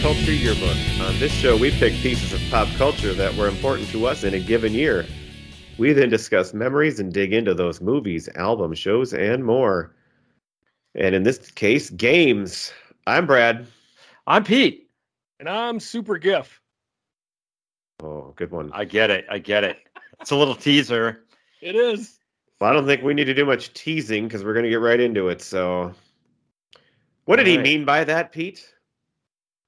Pop Culture Yearbook. On this show, we pick pieces of pop culture that were important to us in a given year. We then discuss memories and dig into those movies, albums, shows, and more. And in this case, games. I'm Brad. I'm Pete. And I'm Super GIF. Oh, good one. I get it. I get it. It's a little teaser. It is. Well, I don't think we need to do much teasing because we're going to get right into it. So, what did All he mean by that, Pete?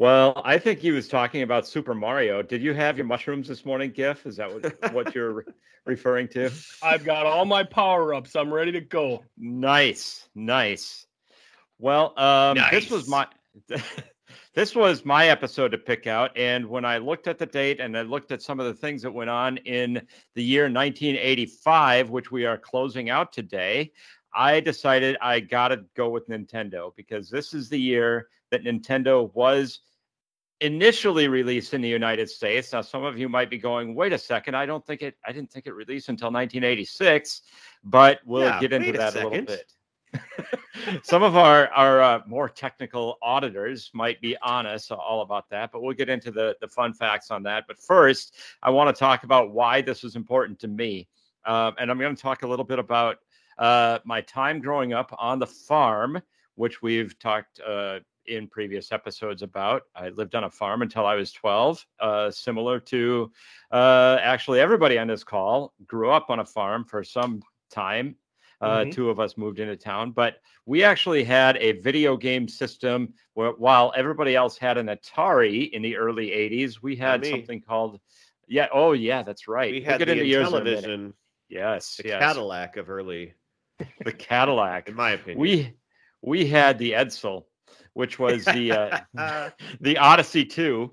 Well, I think he was talking about Super Mario. Did you have your mushrooms this morning, GIF? Is that what, what you're re- referring to? I've got all my power ups. I'm ready to go. Nice, nice. Well, um, this was my this was my episode to pick out, and when I looked at the date and I looked at some of the things that went on in the year 1985, which we are closing out today, I decided I got to go with Nintendo because this is the year that Nintendo was initially released in the United States. Now, some of you might be going, "Wait a second! I don't think it. I didn't think it released until 1986." But we'll Yeah, get into wait a that a, little bit. some of our our uh, more technical auditors might be on us all about that, but we'll get into the the fun facts on that. But first, I want to talk about why this was important to me, um, and I'm going to talk a little bit about uh, my time growing up on the farm, which we've talked uh, in previous episodes about. I lived on a farm until I was 12, uh, similar to uh, actually everybody on this call grew up on a farm for some time. Uh, Mhm. Two of us moved into town, but we actually had a video game system where, while everybody else had an Atari in the early 80s, we had something called, yeah, oh, yeah, that's right. We We'll had the into yours in a minute. television, Yes, the yes. Cadillac of early, the Cadillac. in my opinion. We we had the Edsel, which was the uh, the Odyssey 2,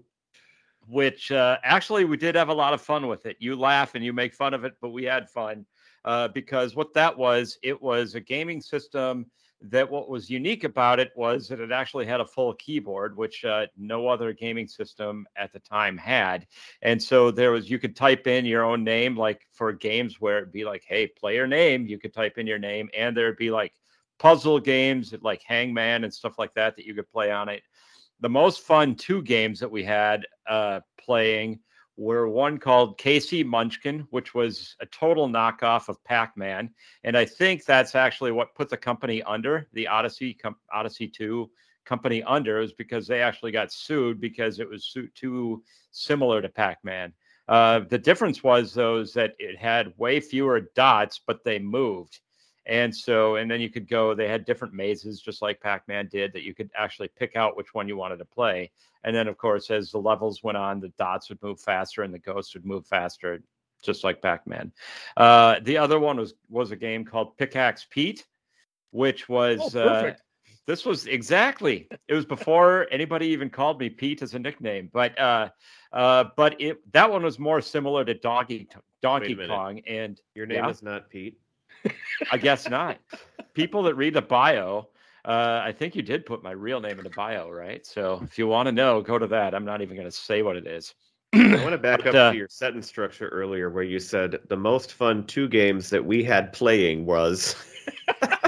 which uh, actually we did have a lot of fun with it. You laugh and you make fun of it, but we had fun uh, because what that was, it was a gaming system that what was unique about it was that it actually had a full keyboard, which uh, no other gaming system at the time had. And so there was, you could type in your own name, like for games where it'd be like, hey, player name, you could type in your name, and there'd be like puzzle games like Hangman and stuff like that that you could play on it. The most fun two games that we had uh, playing were one called K.C. Munchkin, which was a total knockoff of Pac-Man, and I think that's actually what put the company under the Odyssey com- Odyssey Two company under is because they actually got sued because it was su- too similar to Pac-Man. Uh, the difference was though is that it had way fewer dots, but they moved. And so, and then you could go, they had different mazes, just like Pac Man did, that you could actually pick out which one you wanted to play. And then, of course, as the levels went on, the dots would move faster and the ghosts would move faster, just like Pac Man. Uh, the other one was was a game called Pickaxe Pete, which was Oh, uh, this was exactly it was before anybody even called me Pete as a nickname, but uh, uh, but it that one was more similar to Donkey Donkey. Kong, and Your name Yeah. is not Pete. I guess not. People that read the bio, uh, I think you did put my real name in the bio, right? So if you want to know, go to that. I'm not even going to say what it is. I want to back But, up uh, to your sentence structure earlier where you said the most fun two games that we had playing was.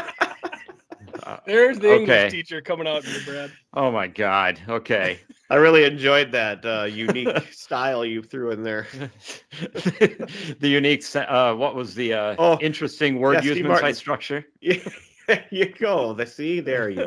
There's the English teacher coming out here, Brad. Oh my God. Okay. I really enjoyed that uh, unique style you threw in there. the unique, uh, what was the uh, Oh, interesting word yes, Steve usement Martin. structure? there you go. The, see, there you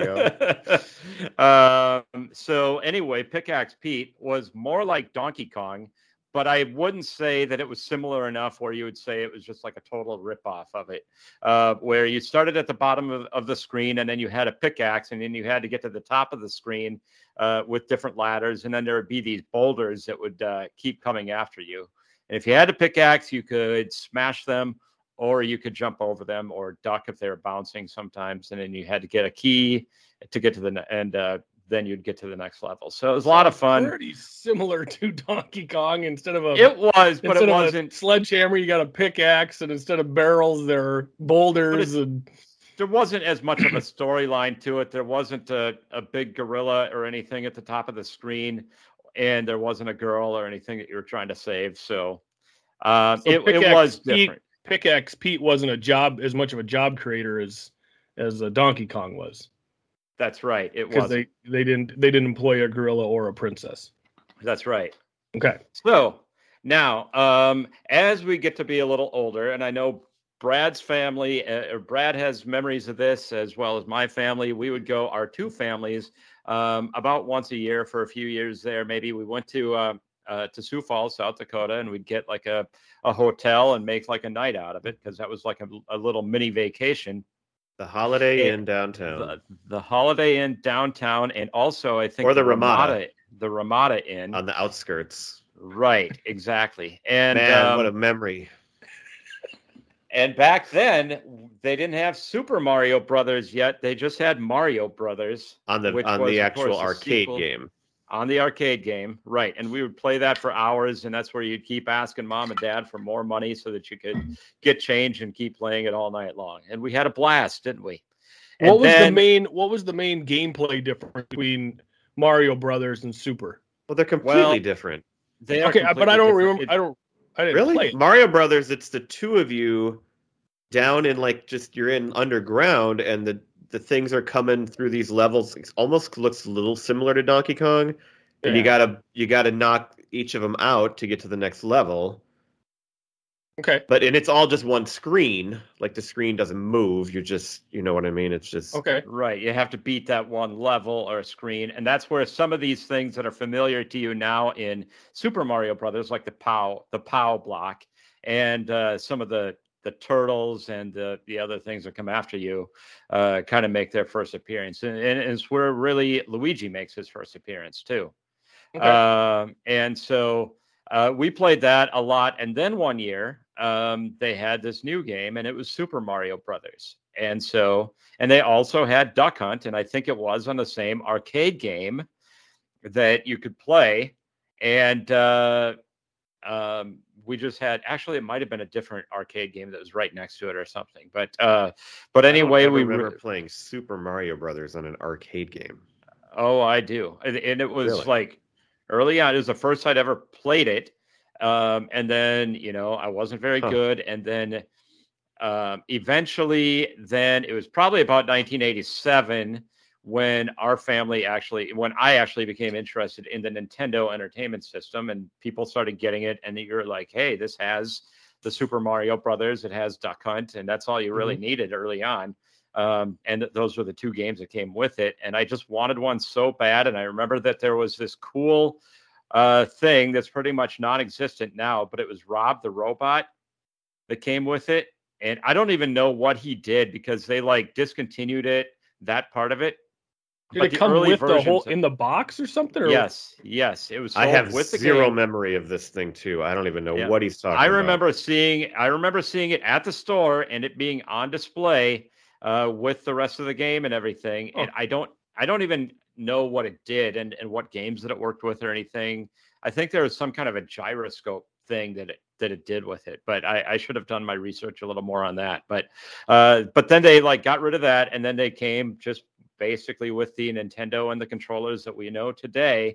go. um, so anyway, Pickaxe Pete was more like Donkey Kong, but I wouldn't say that it was similar enough where you would say it was just like a total ripoff of it. Uh, where you started at the bottom of, of the screen and then you had a pickaxe and then you had to get to the top of the screen uh, with different ladders, and then there would be these boulders that would uh, keep coming after you. And if you had a pickaxe, you could smash them or you could jump over them or duck if they were bouncing sometimes. And then you had to get a key to get to the uh, then you'd get to the next level. So it was a lot of fun. Pretty similar to Donkey Kong. Instead of a It was, but it wasn't. sledgehammer, you got a pickaxe, and instead of barrels, there are boulders and There wasn't as much of a storyline to it. There wasn't a, a big gorilla or anything at the top of the screen, and there wasn't a girl or anything that you were trying to save. So, um, So it, it was Pete- different. pickaxe Pete wasn't a job as much of a job creator as as uh, Donkey Kong was. That's right. It was. they they didn't they didn't employ a gorilla or a princess. That's right. Okay. So now, um, as we get to be a little older, and I know Brad's family, uh, or Brad has memories of this as well as my family. We would go our two families um, about once a year for a few years there. Maybe we went to uh, uh, to Sioux Falls, South Dakota, and we'd get like a a hotel and make like a night out of it because that was like a, a little mini vacation. The Holiday Inn downtown. The, the Holiday Inn downtown, and also I think Or the Ramada. the Ramada Inn. on the outskirts. Right, exactly. And Man, um, what a memory. and back then they didn't have Super Mario Brothers yet. They just had Mario Brothers On the on was, the actual course, arcade game. On the arcade game. Right. And we would play that for hours, and that's where you'd keep asking mom and dad for more money so that you could get change and keep playing it all night long. And we had a blast, didn't we? And what was the main what was the main gameplay difference between Mario Brothers and Super? Well, they're completely Well, different. They are Okay, uh, but I don't different. remember. It- I don't. I didn't Really? it. Mario Brothers, it's the two of you down in like just you're in underground and the the things are coming through these levels. It almost looks a little similar to Donkey Kong. And you gotta you gotta knock each of them out to get to the next level. Okay. But and it's all just one screen. Like the screen doesn't move. You're just you know what I mean? It's just Okay. Right. You have to beat that one level or screen. And that's where some of these things that are familiar to you now in Super Mario Brothers, like the POW, the POW block, and uh, some of the the turtles and the, the other things that come after you uh, kind of make their first appearance. And, and it's where really Luigi makes his first appearance too. Okay. Um, and so uh, we played that a lot. And then one year, um, they had this new game, and it was Super Mario Brothers. And so, and they also had Duck Hunt, and I think it was on the same arcade game that you could play. And uh, um, we just had actually, it might have been a different arcade game that was right next to it or something. But uh, but anyway, we were re- playing Super Mario Brothers on an arcade game. Oh, I do. And, and it was Really? like early on, it was the first I'd ever played it. Um, and then, you know, I wasn't very Huh. good. And then um, eventually, then it was probably about 1987 when our family actually, when I actually became interested in the Nintendo Entertainment System and people started getting it. And you're like, hey, this has the Super Mario Brothers, it has Duck Hunt, and that's all you really needed early on um, and those were the two games that came with it. And I just wanted one so bad. And I remember that there was this cool uh, thing that's pretty much non-existent now, but it was Rob the robot that came with it. And I don't even know what he did because they like discontinued it, that part of it. Did but it come early with the whole versions of- in the box or something? Or? Yes, yes, it was. I have with zero game. memory of this thing too. I don't even know Yeah. what he's talking I about. remember seeing I remember seeing it at the store and it being on display uh, with the rest of the game and everything. And I don't I don't even know what it did and, and what games that it worked with or anything. I think there was some kind of a gyroscope thing that it that it did with it, but I, I should have done my research a little more on that. But uh, but then they like got rid of that and then they came just basically with the Nintendo and the controllers that we know today.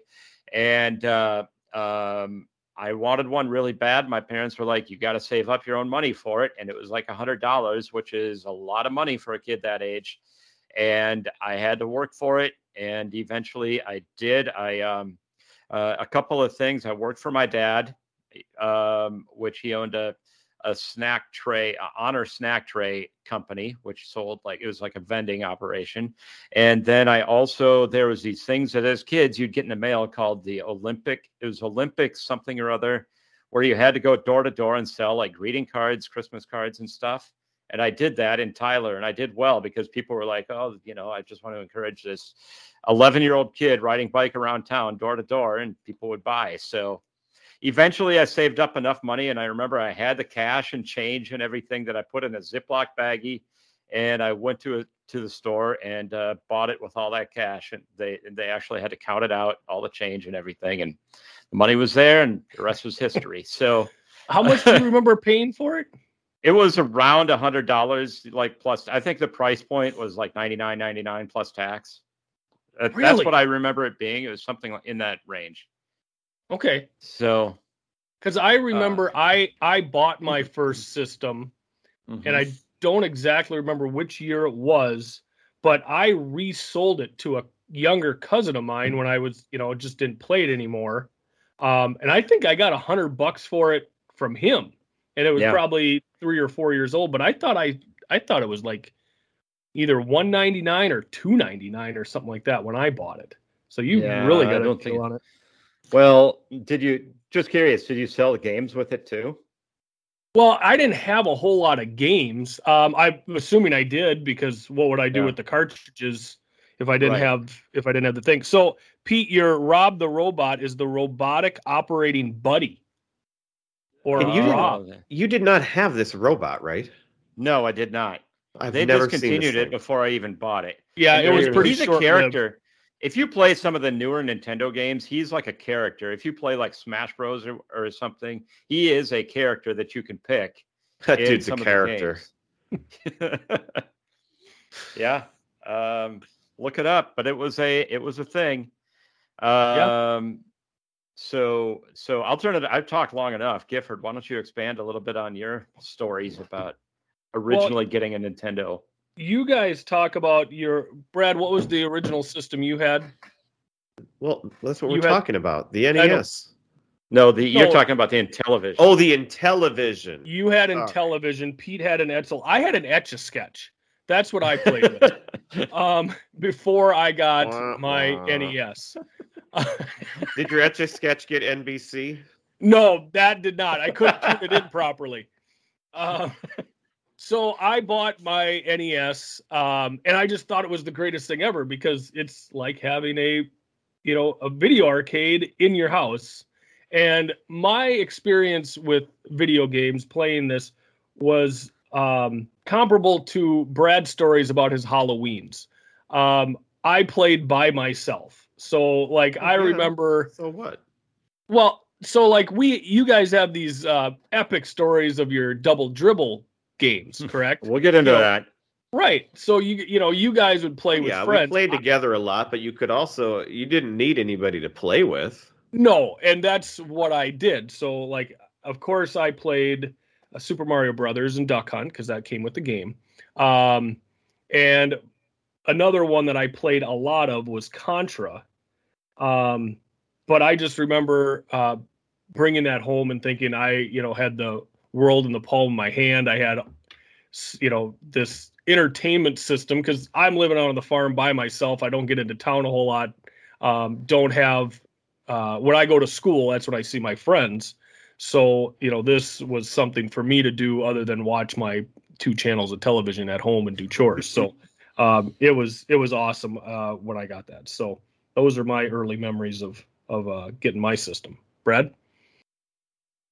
And uh, um, I wanted one really bad. My parents were like, "You got to save up your own money for it," and it was like a hundred dollars, which is a lot of money for a kid that age. And I had to work for it, and eventually I did. I um, uh, a couple of things. I worked for my dad, um, which he owned a a snack tray, a honor snack tray company, which sold like it was like a vending operation. And then I also there was these things that as kids you'd get in the mail called the Olympic. It was Olympic something or other, where you had to go door to door and sell like greeting cards, Christmas cards, and stuff. And I did that in Tyler, and I did well because people were like, "Oh, you know, I just want to encourage this 11 year old kid riding bike around town door to door," and people would buy. So eventually I saved up enough money and I remember I had the cash and change and everything that I put in a Ziploc baggie and I went to a, to the store and uh, bought it with all that cash and they they actually had to count it out all the change and everything and the money was there and the rest was history. So How much do you remember paying for it? it was around a hundred dollars like plus I think the price point was like 99.99 plus tax. Uh, That's what I remember it being. It was something in that range. Okay. So Because I Uh, remember I I bought my first system mhm. and I don't exactly remember which year it was, but I resold it to a younger cousin of mine when I was, you know, just didn't play it anymore. Um, and I think I got a hundred bucks for it from him, and it was Yeah. probably three or four years old. But I thought I I thought it was like either one ninety nine or two ninety nine or something like that when I bought it. So you Yeah, really got don't deal think- on it. Well, did you just curious? Did you sell games with it too? Well, I didn't have a whole lot of games. Um, I'm assuming I did because what would I do Yeah. with the cartridges if I didn't Right. have if I didn't have the thing? So, Pete, your Rob the robot is the robotic operating buddy, or And you didn't- Rob. You did not have this robot, right? No, I did not. I've they never seen discontinued this it thing. before I even bought it. Yeah, And it was he's- pretty He's a short-lived. character. If you play some of the newer Nintendo games, he's like a character. If you play like Smash Bros or, or something, he is a character that you can pick. That dude's a some of the character. yeah, um, look it up. But it was a it was a thing. Um, so so I'll turn it. I've talked long enough. Gifford, why don't you expand a little bit on your stories about originally getting a Nintendo? You guys talk about your Brad. What was the original system you had? Well, that's what You we're had- talking about. The NES. No, the you're talking about the Intellivision. Oh, the Intellivision. You had in Oh. television. Pete had an Edsel. I had an Etch a Sketch. That's what I played with. um, before I got Wah, my wah. NES. Did your Etch a Sketch get NBC? No, that did not. I couldn't tune it in properly. Um, so I bought my NES, um, and I just thought it was the greatest thing ever because it's like having a, you know, a video arcade in your house. And my experience with video games playing this was um, comparable to Brad's stories about his Halloweens. Um, I played by myself, so like I Yeah. remember. So what? Well, so like we, you guys have these uh, epic stories of your double dribble games, correct? We'll get into You know, that. right. So you, you know, you guys would play with yeah, friends. we played together a lot, but you could also you didn't need anybody to play with. No, and that's what I did. So like, of course, I played uh, Super Mario Brothers and Duck Hunt because that came with the game. Um, and another one that I played a lot of was Contra. Um, but I just remember uh, bringing that home and thinking I, you know, had the world in the palm of my hand. I had, you know, this entertainment system because I'm living out on the farm by myself. I don't get into town a whole lot. Um, don't have uh, when I go to school, that's when I see my friends. So, you know, this was something for me to do other than watch my two channels of television at home and do chores. So, um, it was it was awesome uh, when I got that. So, those are my early memories of of uh, getting my system. Brad,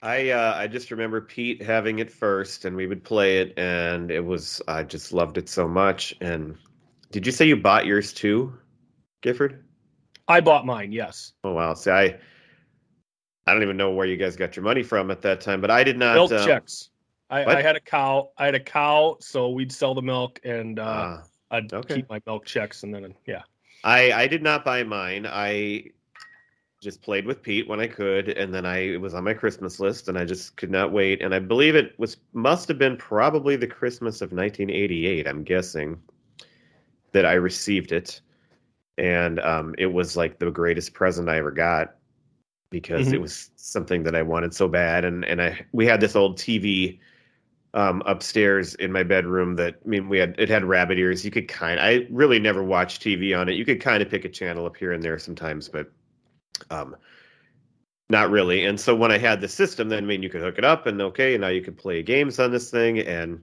I uh, I just remember Pete having it first, and we would play it, and it was I just loved it so much. And did you say you bought yours too, Gifford? I bought mine. Yes, Oh wow! See, I I don't even know where you guys got your money from at that time, but I did not. milk um, checks. I. I had a cow. I had a cow, so we'd sell the milk, and uh, ah. I'd okay. keep my milk checks, and then yeah. I I did not buy mine. I just played with Pete when I could, and then I it was on my Christmas list, and I just could not wait. And I believe it was must have been probably the Christmas of 1988. I'm guessing that I received it, and um, it was like the greatest present I ever got because it Mhm. was something that I wanted so bad. And and I we had this old TV um, upstairs in my bedroom that I mean we had it had rabbit ears. You could kind I really never watched TV on it. You could kind of pick a channel up here and there sometimes, but um not really. And so when I had the system, then I mean you could hook it up and okay, now you could play games on this thing and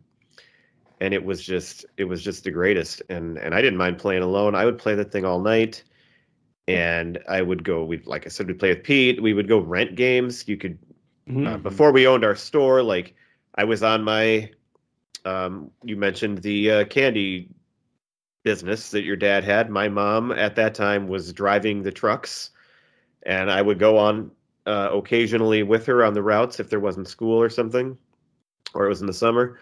and it was just it was just the greatest and and I didn't mind playing alone. I would play that thing all night and I would go we like I said we play with Pete. We would go rent games. You could Mhm. uh, before we owned our store like i was on my um, you mentioned the uh, candy business that your dad had my mom at that time was driving the trucks and i would go on uh, occasionally with her on the routes if there wasn't school or something or it was in the summer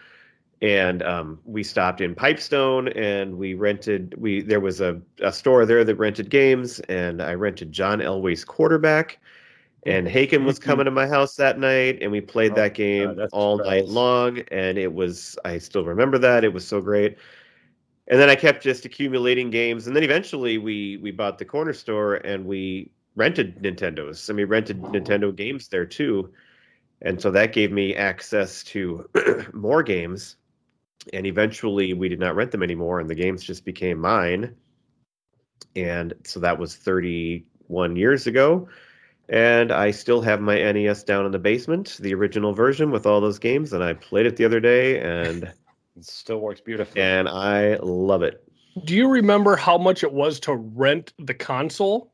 and um, we stopped in pipestone and we rented we there was a, a store there that rented games and i rented john elway's quarterback and Haken was coming to my house that night, and we played Oh, that game God, all night long. And it was, I still remember that. It was so great. and then I kept just accumulating games, and then eventually we we bought the corner store and we rented Nintendos, I mean, rented Nintendo games there too, and so that gave me access to more games. And eventually, we did not rent them anymore, and the games just became mine. And so that was 31 years ago. And I still have my NES down in the basement, the original version with all those games. And I played it the other day, and It still works beautifully. and I love it. Do you remember how much it was to rent the console?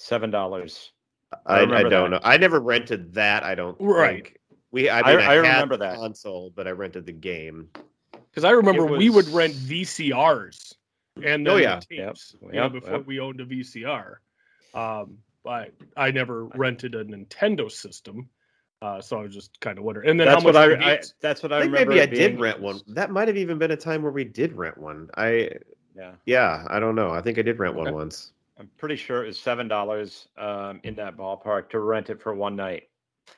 Seven dollars. I I, I, don't that. know. I never rented that. I don't Right. think. We I I- mean I, I had remember the that. console, but I rented the game. Because I remember It we would rent VCRs and then Oh, the yeah. tapes Yep, you know, before yep. we owned a VCR. Um, but I never rented a Nintendo system, uh, so I was just kind of wondering. And then That's how much what I, I. That's what I I, think remember. maybe I did rent one. That might have even been a time where we did rent one. I Yeah, yeah, I don't know. I think I did rent one once. I'm pretty sure it was seven dollars um, in that ballpark to rent it for one night,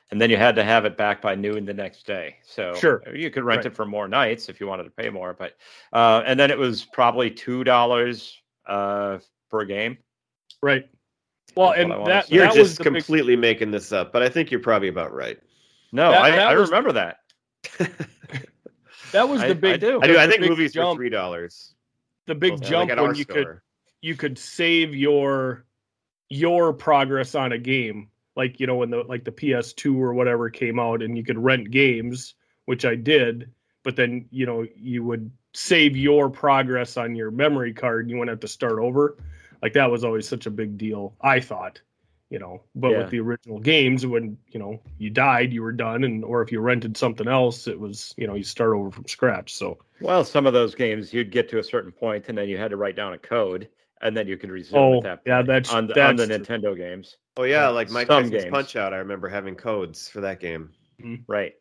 and then you had to have it back by noon the next day. So Sure. you could rent Right. it for more nights if you wanted to pay more. But uh, and then it was probably two dollars uh, per game. right. Well, That's and that. You're that was just the big, completely making this up, but I think you're probably about right. No, That- I, that I was- remember that. that was I- the I big. do. I do. I think movies jump, for three dollars. The big Yeah, jump like when you could store. You could save your your progress on a game. Like you know when the like the ps2 or whatever came out and you could rent games which i did but then you know you would save your progress on your memory card and you wouldn't have to start over. Like that was always such a big deal i thought you know but Yeah. with the original games when you know you died you were done and or if you rented something else it was you know you start over from scratch so. Well, some of those games you'd get to a certain point, and then you had to write down a code, and then you could resume Oh, at that. Point yeah, that's- on the, on the. Nintendo games, Oh yeah, like Mike Some Tyson's games. Punch Out. I remember having codes for that game. right?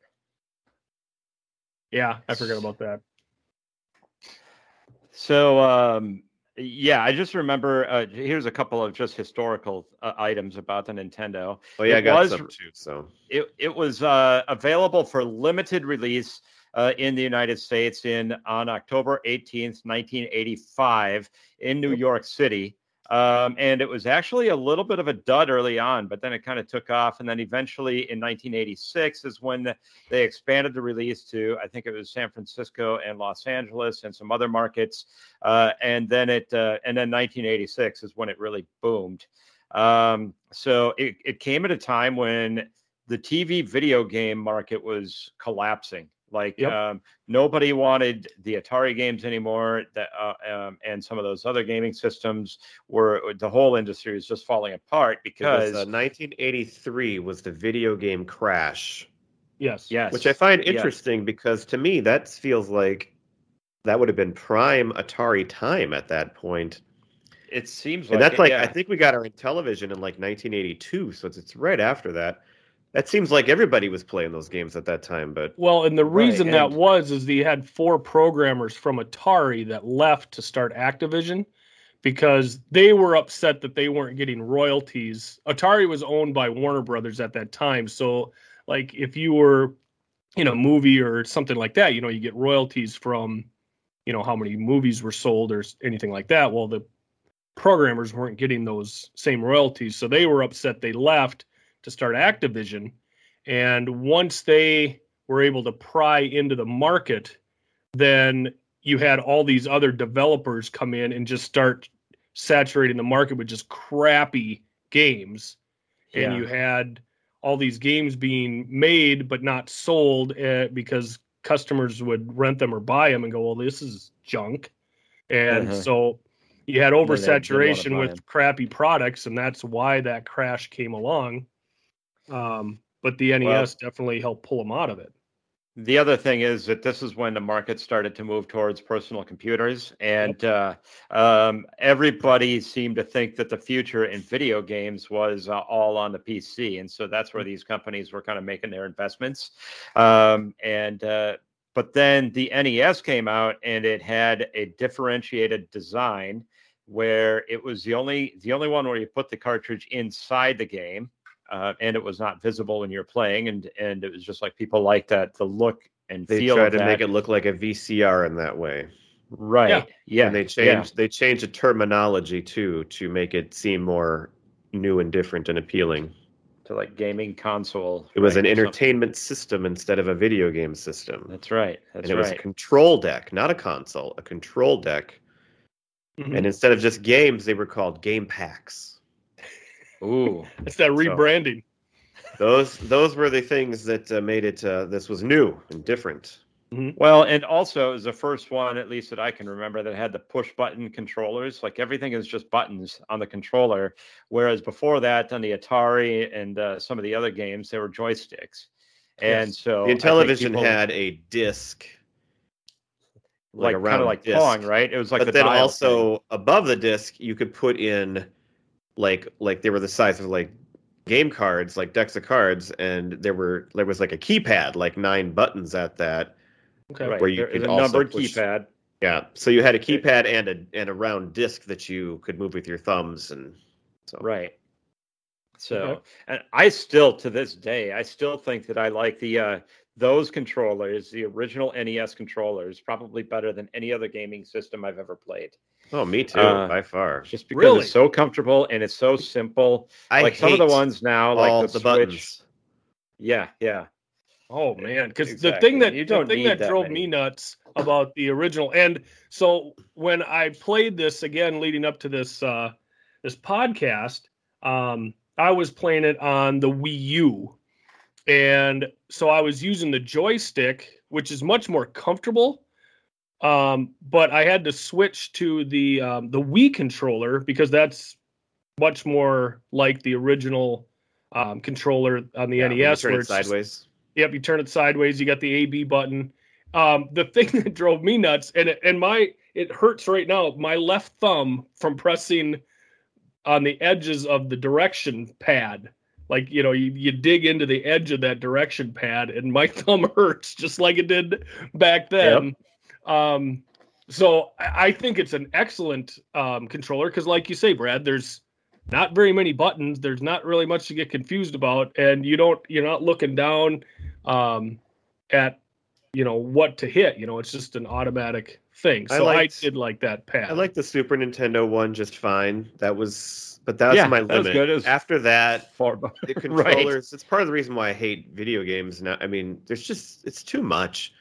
yeah i forgot about that So, um, yeah, I just remember. Uh, here's a couple of just historical uh, items about the Nintendo. Oh yeah, It I got was- some too. So It it was uh, available for limited release uh, in the United States in on October 18th, 1985, in New York City. Um, and it was actually a little bit of a dud early on, but then it kind of took off. And then eventually in 1986 is when they expanded the release to, I think it was San Francisco and Los Angeles and some other markets. Uh, and then it, uh, and then 1986 is when it really boomed. Um, so it, it came at a time when the TV video game market was collapsing. Like Yep. um, nobody wanted the Atari games anymore, that uh, um, and some of those other gaming systems were the whole industry was just falling apart because because uh, 1983 was the video game crash, yes yes, which I find yes. interesting because to me that feels like that would have been prime Atari time at that point. it seems like and that's it, like yeah. I think we got our television in like 1982, so it's, it's right after that. That seems like everybody was playing those games at that time, but Well, and the Right, reason that was is they had four programmers from Atari that left to start Activision because they were upset that they weren't getting royalties. Atari was owned by Warner Brothers at that time, so like if you were in a movie or something like that, you know, you get royalties from you know how many movies were sold or anything like that. Well, the programmers weren't getting those same royalties, so they were upset they left to start Activision. And once they were able to pry into the market, then you had all these other developers come in and just start saturating the market with just crappy games. And you had all these games being made but not sold uh, because customers would rent them or buy them and go, well, this is junk. And Uh-huh. so you had then they didn't oversaturation with crappy products, and that's why that crash came along. Um, but the NES definitely helped pull them out of it. The other thing is that this is when the market started to move towards personal computers, and uh, um, everybody seemed to think that the future in video games was uh, all on the PC, and so that's where these companies were kind of making their investments. Um, and uh, but then the NES came out, and it had a differentiated design where it was the only the only one where you put the cartridge inside the game uh, and it was not visible when you're playing, and and it was just like people like that the look and they feel tried to that. make it look like a VCR in that way. Right. Yeah. Yeah. and they yeah. changed they changed the terminology too to make it seem more new and different and appealing. to like gaming console. It was right, an or something. entertainment system instead of a video game system. That's right. That's and it was a control deck, not a console, a control deck. Mhm. And instead of just games, they were called game packs. Ooh. It's that rebranding. Those those were the things that uh, made it. Uh, this was new and different. Well, and also it was the first one, at least that I can remember, that had the push button controllers. Like everything is just buttons on the controller, whereas before that, on the Atari and uh, some of the other games, they were joysticks. And Yes. so the I think Intellivision people- had a disc, like a kind of like disc. Pong, right? It was like but the then also thing. above the disc, you could put in like like they were the size of like game cards, like decks of cards, and there were there was like a keypad, like nine buttons at that. Okay. right. where you there could a numbered push- keypad. Yeah, so you had a keypad and a and a round disc that you could move with your thumbs, and so Right. So, Okay. and I still to this day, I still think that I like the uh those controllers, the original NES controllers, probably better than any other gaming system I've ever played. Oh, me too, Uh, by far. Just because Really? it's so comfortable and it's so simple. I like some of the ones now, all like the, the Switch. buttons. Yeah, yeah. Oh man, because the thing that You the don't thing that that drove many. me nuts about the original, and so when I played this again, leading up to this uh, this podcast, um, I was playing it on the Wii U, and so I was using the joystick, which is much more comfortable. Um, but I had to switch to the um, the Wii controller because that's much more like the original um, controller on the Yeah, NES, turn where it it's just- sideways. Yep, you turn it sideways. You got the AB button. Um, the thing that drove me nuts, and and my it hurts right now. My left thumb from pressing on the edges of the direction pad. Like you know, you, you dig into the edge of that direction pad, and my thumb hurts just like it did back then. Um, so I, I think it's an excellent um, controller because, like you say, Brad, there's not very many buttons. There's not really much to get confused about, and you don't you're not looking down um, at you know what to hit. You know, it's just an automatic thing. I So I, liked- did like that pad. I like the Super Nintendo one just fine. That was, but that's Yeah, my that was limit. Was- After that, For, the Right. controllers. It's part of the reason why I hate video games now. I mean, there's just it's too much.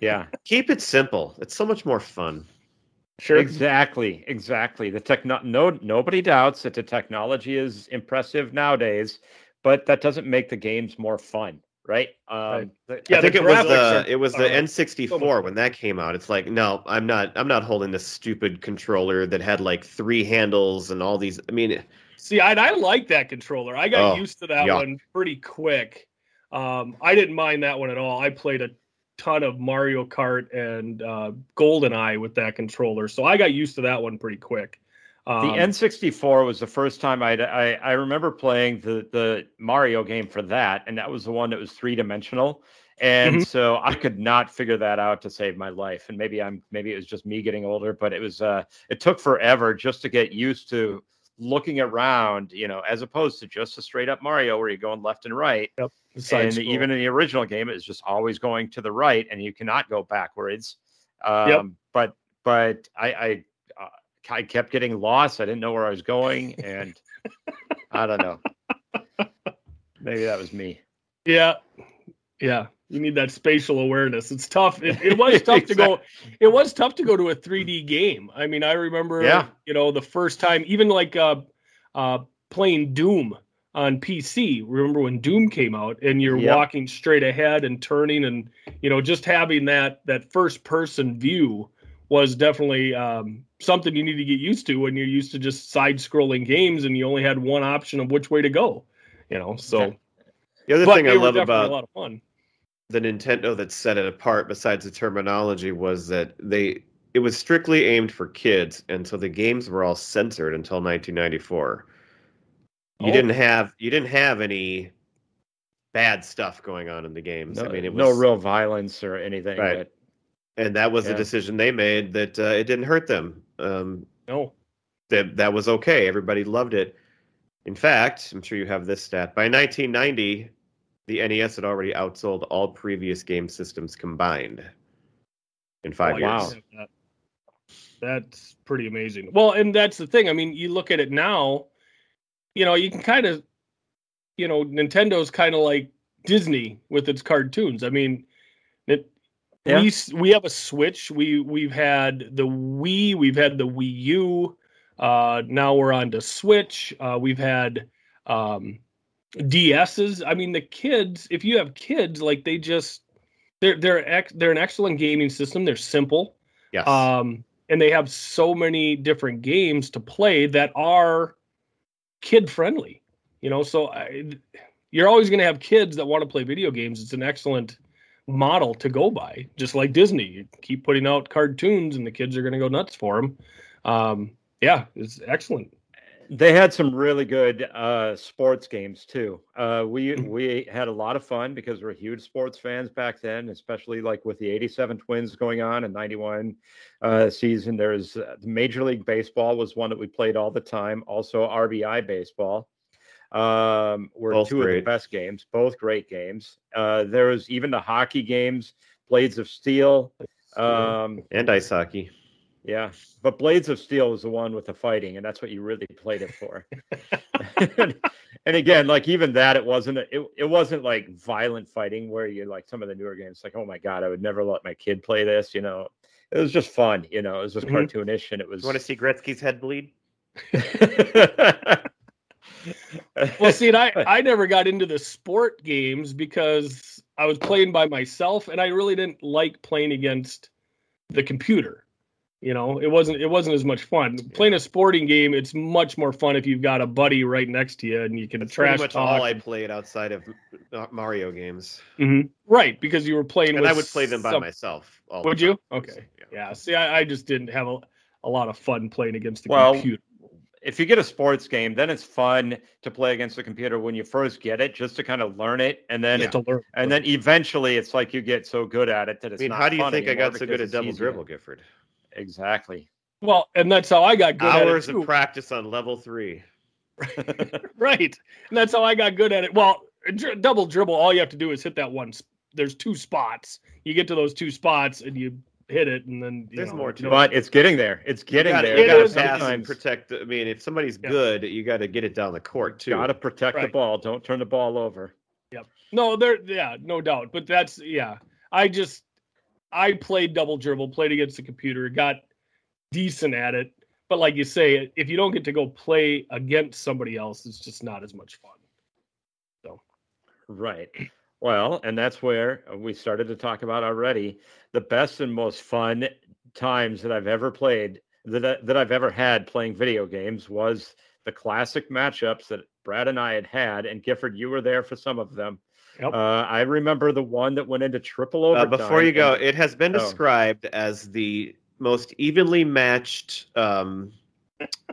Yeah. Keep it simple. It's so much more fun. Sure. Exactly, exactly. The techno no nobody doubts that the technology is impressive nowadays, but that doesn't make the games more fun, right? Um Right. the- Yeah, I think it was the are- it was the so much N64 fun. when that came out. It's like, no, I'm not I'm not holding this stupid controller that had like three handles and all these. I mean, See, I, I like that controller. I got Oh, used to that yeah. one pretty quick. Um, I didn't mind that one at all. I played a ton of Mario Kart and uh, GoldenEye with that controller, so I got used to that one pretty quick. Um, The N64 was the first time I'd, I I remember playing the the Mario game for that, and that was the one that was three dimensional, and Mhm. so I could not figure that out to save my life. And maybe I'm maybe it was just me getting older, but it was uh it took forever just to get used to looking around, you know, as opposed to just a straight up Mario where you're going left and right. side and scroll. even in the original game, it's just always going to the right, and you cannot go backwards. Um, But but I I, uh, I kept getting lost. I didn't know where I was going, and I don't know. Maybe that was me. Yeah, yeah. You need that spatial awareness. It's tough. It, it was tough to go. It was tough to go to a 3D game. I mean, I remember, Yeah. you know, the first time, even like uh, uh, playing Doom on PC. Remember when Doom came out, and you're Yep. walking straight ahead and turning, and you know, just having that that first person view was definitely um, something you need to get used to when you're used to just side scrolling games, and you only had one option of which way to go. You know, so. The other but thing I love about a lot of fun. the Nintendo that set it apart, besides the terminology, was that they it was strictly aimed for kids, and so the games were all censored until 1994. You Oh. didn't have you didn't have any bad stuff going on in the games. No, I mean, it was no real violence or anything. Right. But and that was Yeah. a decision they made that uh, it didn't hurt them. Um, No. that that was okay. Everybody loved it. In fact, I'm sure you have this stat. By 1990, the NES had already outsold all previous game systems combined in five Oh, years. Wow. That's pretty amazing. Well, and that's the thing. I mean, you look at it now, you know, you can kind of, you know, Nintendo's kind of like Disney with its cartoons. I mean, it, Yeah. we we have a Switch. We we've had the Wii. We've had the Wii U. Uh, now we're on to Switch. Uh, we've had um, DSs. I mean, the kids. If you have kids, like they just they're they're ex, they're an excellent gaming system. They're simple. Yes. Um, and they have so many different games to play that are kid friendly. You know, so I, you're always going to have kids that want to play video games. It's an excellent model to go by, just like Disney. You keep putting out cartoons, and the kids are going to go nuts for them. Um, yeah, it's excellent. They had some really good uh, sports games too. Uh, we Mhm. we had a lot of fun because we're huge sports fans back then, especially like with the '87 Twins going on and '91 uh, season. There's uh, Major League Baseball was one that we played all the time. Also RBI baseball um, were Both two of the best games. Both great games. Uh, there was even the hockey games, Blades of Steel. Um, and ice hockey. Yeah, but Blades of Steel was the one with the fighting, and that's what you really played it for. and again, like even that, it wasn't it, it wasn't like violent fighting where you like some of the newer games, like oh my god, I would never let my kid play this. You know, it was just fun. You know, it was just Mhm. cartoonish, and it was. You want to see Gretzky's head bleed? well, see, and I I never got into the sport games because I was playing by myself, and I really didn't like playing against the computer. You know, it wasn't it wasn't as much fun. Playing a sporting game, it's much more fun if you've got a buddy right next to you and you can That's trash pretty much talk. all I played outside of Mario games, Mhm. Right, because you were playing. and with I would play them by some- myself. all the Would you? time. Okay. Yeah. Yeah. See, I, I just didn't have a, a lot of fun playing against the Well, computer. if you get a sports game, then it's fun to play against the computer when you first get it, just to kind of learn it, and then Just to learn. and then eventually it's like you get so good at it that I it's mean, not how do you think I got so good at double dribble, Gifford? Exactly. Well, and that's how I got good Hours at it of practice on level three. right. And that's how I got good at it. Well, dr- double dribble, all you have to do is hit that one. sp- There's two spots. You get to those two spots and you hit it, and then you There's know, more to you it. But it's getting there. It's getting you gotta, there. You gotta is. pass and Sometimes protect. I mean, if somebody's Yeah. good, you got to get it down the court too. Got to protect the ball. Don't turn the ball over. Yep. No, there, yeah, no doubt. But that's yeah. I just I played double dribble, played against the computer, got decent at it. But like you say, if you don't get to go play against somebody else, it's just not as much fun. So, right. Well, and that's where we started to talk about already the best and most fun times that I've ever played that that I've ever had playing video games was the classic matchups that Brad and I had had, and Gifford, you were there for some of them. Yep. Uh, I remember the one that went into triple Uh, overtime. before you go, and- it has been Oh. described as the most evenly matched um,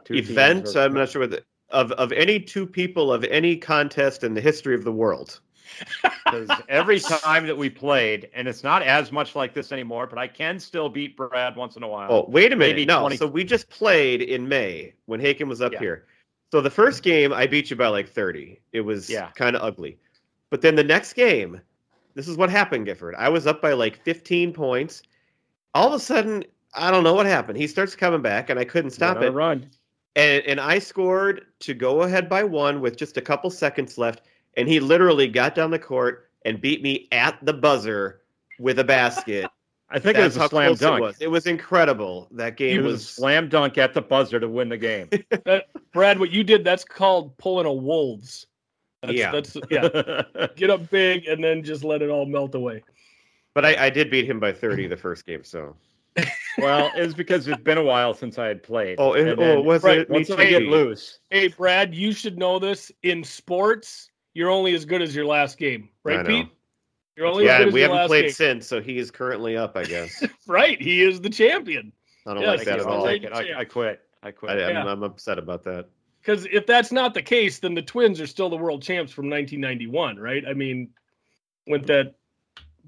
event. I'm not sure whether of of any two people of any contest in the history of the world. because every time that we played, and it's not as much like this anymore, but I can still beat Brad once in a while. Oh, wait a minute. maybe No, 20 so we just played in May when Haken was up Yeah. here. So the first game, I beat you by like 30. It was Yeah. kind of ugly. But then the next game, this is what happened, Gifford. I was up by like 15 points. All of a sudden, I don't know what happened. He starts coming back, and I couldn't stop it. Run. And, and I scored to go ahead by one with just a couple seconds left. And he literally got down the court and beat me at the buzzer with a basket. I think That's it was a slam dunk. It was. It was incredible. That game It was, a slam dunk at the buzzer to win the game. Brad, what you did, that's called pulling a wolves. That's, Yeah. That's yeah. Get up big and then just let it all melt away. But I, I did beat him by 30 the first game, so. well, it was because it's been a while since I had played. Oh, and, And oh, was right, it? Me once I get loose, Hey, Brad, you should know this. In sports, you're only as good as your last game, I right, know. Pete? You're only as Yeah, good as we your haven't last played game. since, so he is currently up, I guess. Right, he is the champion. I don't Yes, like that at I'll all. take. I, I quit. I quit. I, I'm, Yeah. I'm upset about that. Because if that's not the case, then the Twins are still the world champs from 1991, right? I mean, wouldn't that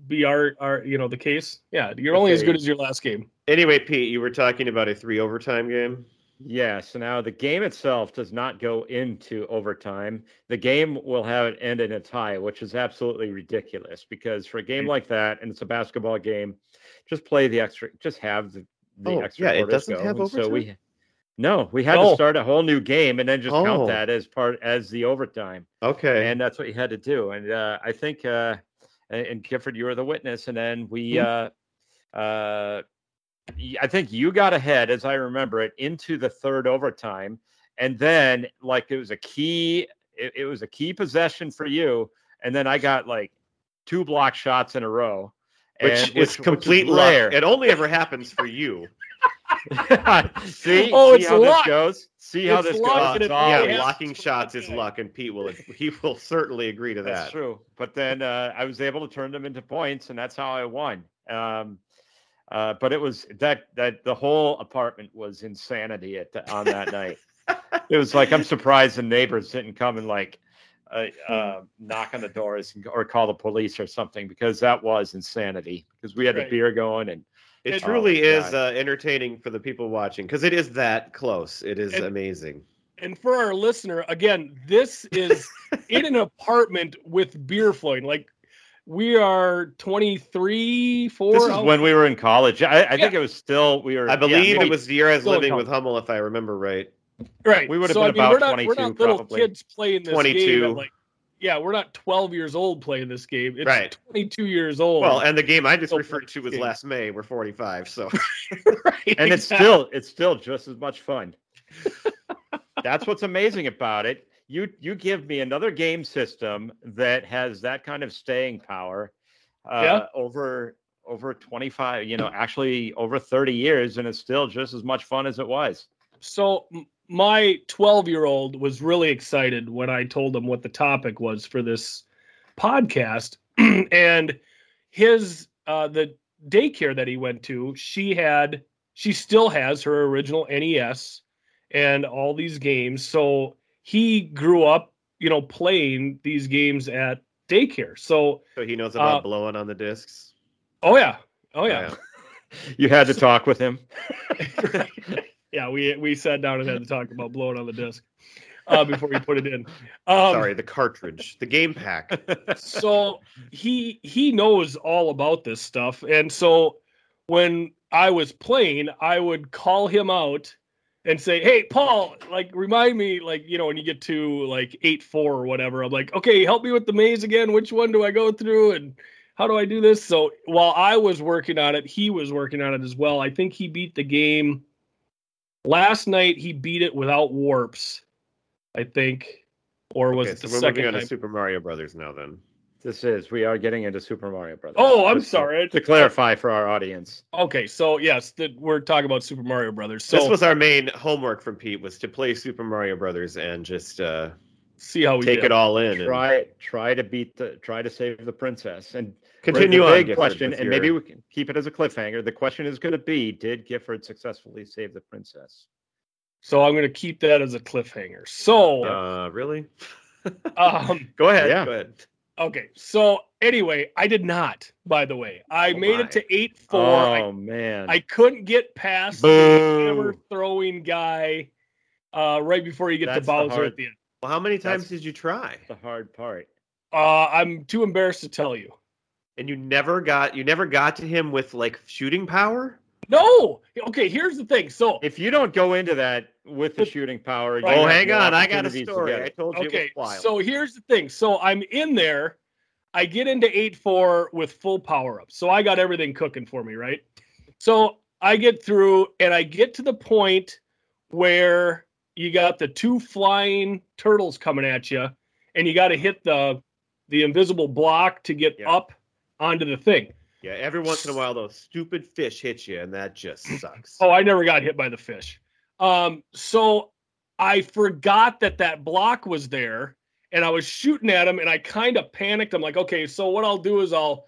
be our, our you know, the case? Yeah, you're only as good as your last game. Anyway, Pete, you were talking about a three overtime game. Yeah, so now the game itself does not go into overtime. The game will have it end in a tie, which is absolutely ridiculous because for a game like that, and it's a basketball game, just play the extra, just have the, the Oh, extra yeah, it doesn't go. have and so overtime? we no, we had No. to start a whole new game and then just Oh. count that as part as the overtime. Okay. and that's what you had to do. And uh, I think, uh, and Gifford, you were the witness. And then we, Mm-hmm. uh, uh, I think you got ahead, as I remember it, into the third overtime, and then like it was a key, it, it was a key possession for you, and then I got like two block shots in a row. which and- is complete luck. rare. It only ever happens for you. see, Oh, see how luck. this goes. See how It's this luck, goes. and It's all yeah, blocking shots is luck, and Pete will he will certainly agree to that. That's that. true. But then uh, I was able to turn them into points, and that's how I won. Um, uh, but it was that that the whole apartment was insanity at the, on that night. It was like I'm surprised the neighbors didn't come and like uh, uh, knock on the doors and, or call the police or something because that was insanity. Because we had Right. the beer going and It And- truly Oh, is uh, entertaining for the people watching because it is that close. It is And- amazing. And for our listener, again, this is in an apartment with beer flowing. Like we are 23, 4. this is how- when we were in college. I, I think it was still we were. I believe maybe- it was the year I was living with. Hummel, if I remember right. right. we would have so, been I mean, about we're not, we're 22 not little probably. kids playing this 22. game. at, like, yeah, we're not 12 years old playing this game. It's Right. 22 years old. Well, and the game I just referred to was last May. We're 45, so right, and it's still it's still just as much fun. That's what's amazing about it. You you give me another game system that has that kind of staying power uh, Yeah. over over 25, you know, actually over 30 years and it's still just as much fun as it was. So my 12 year old was really excited when I told him what the topic was for this podcast. and his uh the daycare that he went to, she had she still has her original NES and all these games. So he grew up, you know, playing these games at daycare. So so he knows about Uh, blowing on the discs. oh yeah. Oh yeah. You had to talk with him. yeah, we we sat down and had to talk about blowing on the disc uh, before we put it in. Um, Sorry, the cartridge, the game pack. so he he knows all about this stuff and so when i was playing i would call him out and say hey paul like remind me like you know when you get to like 8 4 or whatever i'm like okay help me with the maze again which one do i go through and how do i do this so while i was working on it he was working on it as well i think he beat the game last night he beat it without warps i think or was Okay, it so the we're second moving on time? to Super Mario Brothers now. Then This is we are getting into Super Mario Brothers. Oh, I'm Just sorry. To clarify for our audience. Okay, so yes, the, we're talking about Super Mario Brothers. So this was our main homework from Pete was to play Super Mario Brothers and just uh, see how we take did. it all in and Try try to beat the try to save the princess. And continue the on. big Gifford, question, and your- maybe we can keep it as a cliffhanger. The question is going to be: Did Gifford successfully save the princess? So I'm going to keep that as a cliffhanger. So, Uh, really? um, Go ahead. Yeah. Go ahead. okay. So anyway, I did not. By the way, I Oh, made my. it to eight four. Oh I, man! I couldn't get past the Boo. hammer throwing guy uh, right before you get That's to the Bowser hard- at the end. Well, how many times That's- did you try? the hard part. Uh, I'm too embarrassed to tell you. And you never got you never got to him with like shooting power? No. Okay. Here's the thing. So If you don't go into that with the shooting power, Right. Oh, hang on. I got a story. get I told you okay it was wild. so here's the thing so i'm in there i get into 8-4 with full power up so i got everything cooking for me right so i get through and i get to the point where you got the two flying turtles coming at you and you got to hit the the invisible block to get Yeah. up onto the thing yeah, every once in a while those stupid fish hit you and that just sucks. Oh, I never got hit by the fish. Um, so I forgot that that block was there, and I was shooting at him, and I kind of panicked. I'm like, okay, so what I'll do is I'll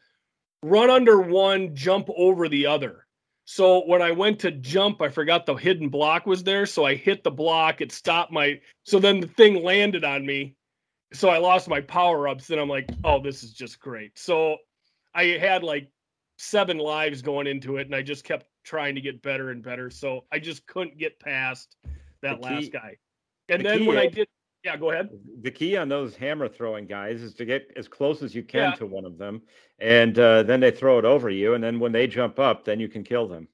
run under one, jump over the other. So when I went to jump, I forgot the hidden block was there, so I hit the block. It stopped my. So then the thing landed on me, so I lost my power ups. Then I'm like, oh, this is just great. So I had like seven lives going into it, and I just kept trying to get better and better. So I just couldn't get past that key- last guy. And the then key when I did, yeah, go ahead. The key on those hammer throwing guys is to get as close as you can Yeah. to one of them, and uh, then they throw it over you, and then when they jump up, then you can kill them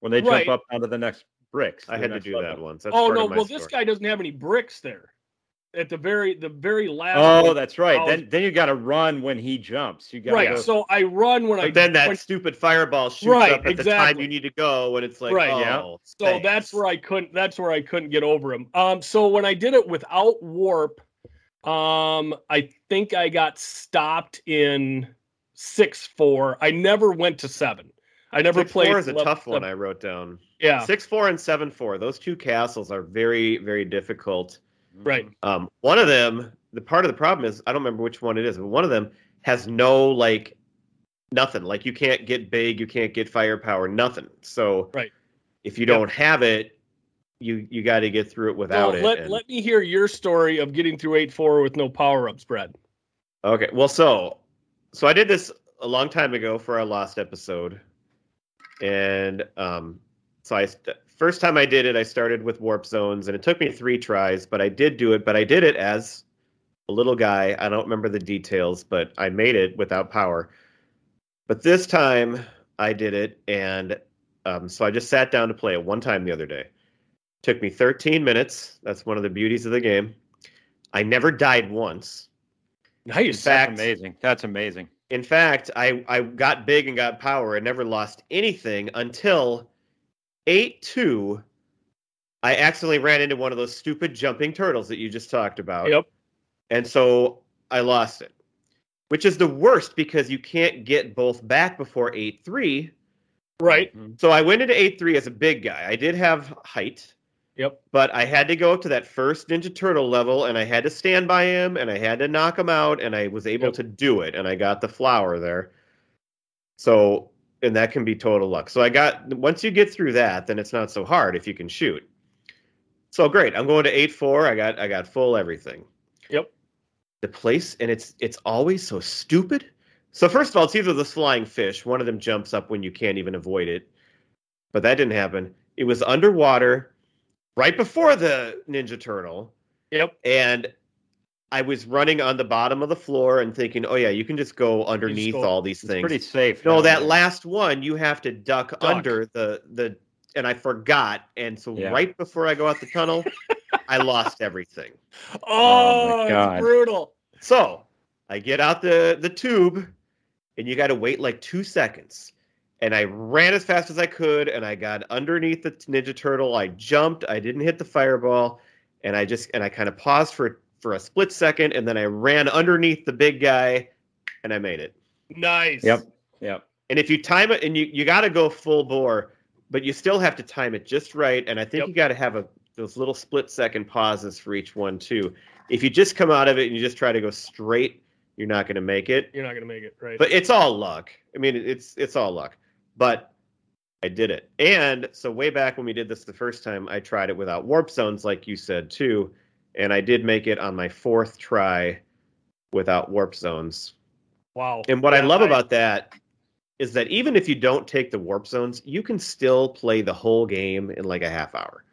when they Right. jump up onto the next bricks. I had to next do that level. once. That's oh part no, of my well this guy doesn't have any bricks there. At the very the very last. Oh, one. that's right. Then then you got to run when he jumps. You got right. Go, So I run when I. Then that when- stupid fireball shoots Right, up at the time exactly. you need to go, and it's like, Right, oh, yeah. So that's where I couldn't. That's where I couldn't get over him. Um. So when I did it without warp, um, I think I got stopped in six four. I never went to seven. I never Six played. four is a level tough one. seven. I wrote down Yeah. six four and seven four. Those two castles are very very difficult. Right. Um, one of them, the part of the problem is I don't remember which one it is, but one of them has no like nothing. Like you can't get big, you can't get firepower, nothing. So Right. if you Yep. don't have it, you you got to get through it without Well, it. let and- let me hear your story of getting through eight four with no power ups, Brad. Okay. Well, so so I did this a long time ago for our last episode, and um, so I first time I did it, I started with warp zones, and it took me three tries, but I did do it. But I did it as a little guy. I don't remember the details, but I made it without power. But this time I did it, and um, so I just sat down to play it one time the other day. Took me 13 minutes. That's one of the beauties of the game. I never died once. Nice. In That's amazing. That's amazing. in fact, I, I got big and got power and never lost anything until 8 2. I accidentally ran into one of those stupid jumping turtles that you just talked about. Yep. And so I lost it, which is the worst because you can't get both back before 8 3. Right. Mm-hmm. So I went into 8 3 as a big guy. I did have height, Yep. but I had to go up to that first Ninja Turtle level and I had to stand by him and I had to knock him out and I was able Yep. to do it and I got the flower there. So, and that can be total luck. So I got, once you get through that, then it's not so hard if you can shoot. So great. I'm going to 8 4. I got, I got full everything. Yep. The place, and it's, it's always so stupid. So first of all, it's either this flying fish. One of them jumps up when you can't even avoid it, but that didn't happen. It was underwater right before the Ninja Turtle, Yep. and I was running on the bottom of the floor and thinking, "Oh yeah, you can just go underneath go- all these It's things." pretty safe. no, that there. last one you have to duck, under the the, and I forgot, and so Yeah. right before I go out the tunnel, I lost everything. Oh, oh, my it's brutal. So I get out the the tube, and you got to wait like two seconds. And I ran as fast as I could, and I got underneath the Ninja Turtle. I jumped. I didn't hit the fireball, and I just and I kind of paused for for a split second, and then I ran underneath the big guy, and I made it. Nice. Yep. Yep. And if you time it, and you you got to go full bore, but you still have to time it just right. And I think Yep. you got to have a those little split second pauses for each one too. If you just come out of it and you just try to go straight, you're not going to make it. You're not gonna make it right. But it's all luck. I mean, it's it's all luck. But I did it. And so way back when we did this the first time, I tried it without warp zones, like you said too, and I did make it on my fourth try without warp zones. wow. And what I Yeah, love about that is that even if you don't take the warp zones, you can still play the whole game in like a half hour.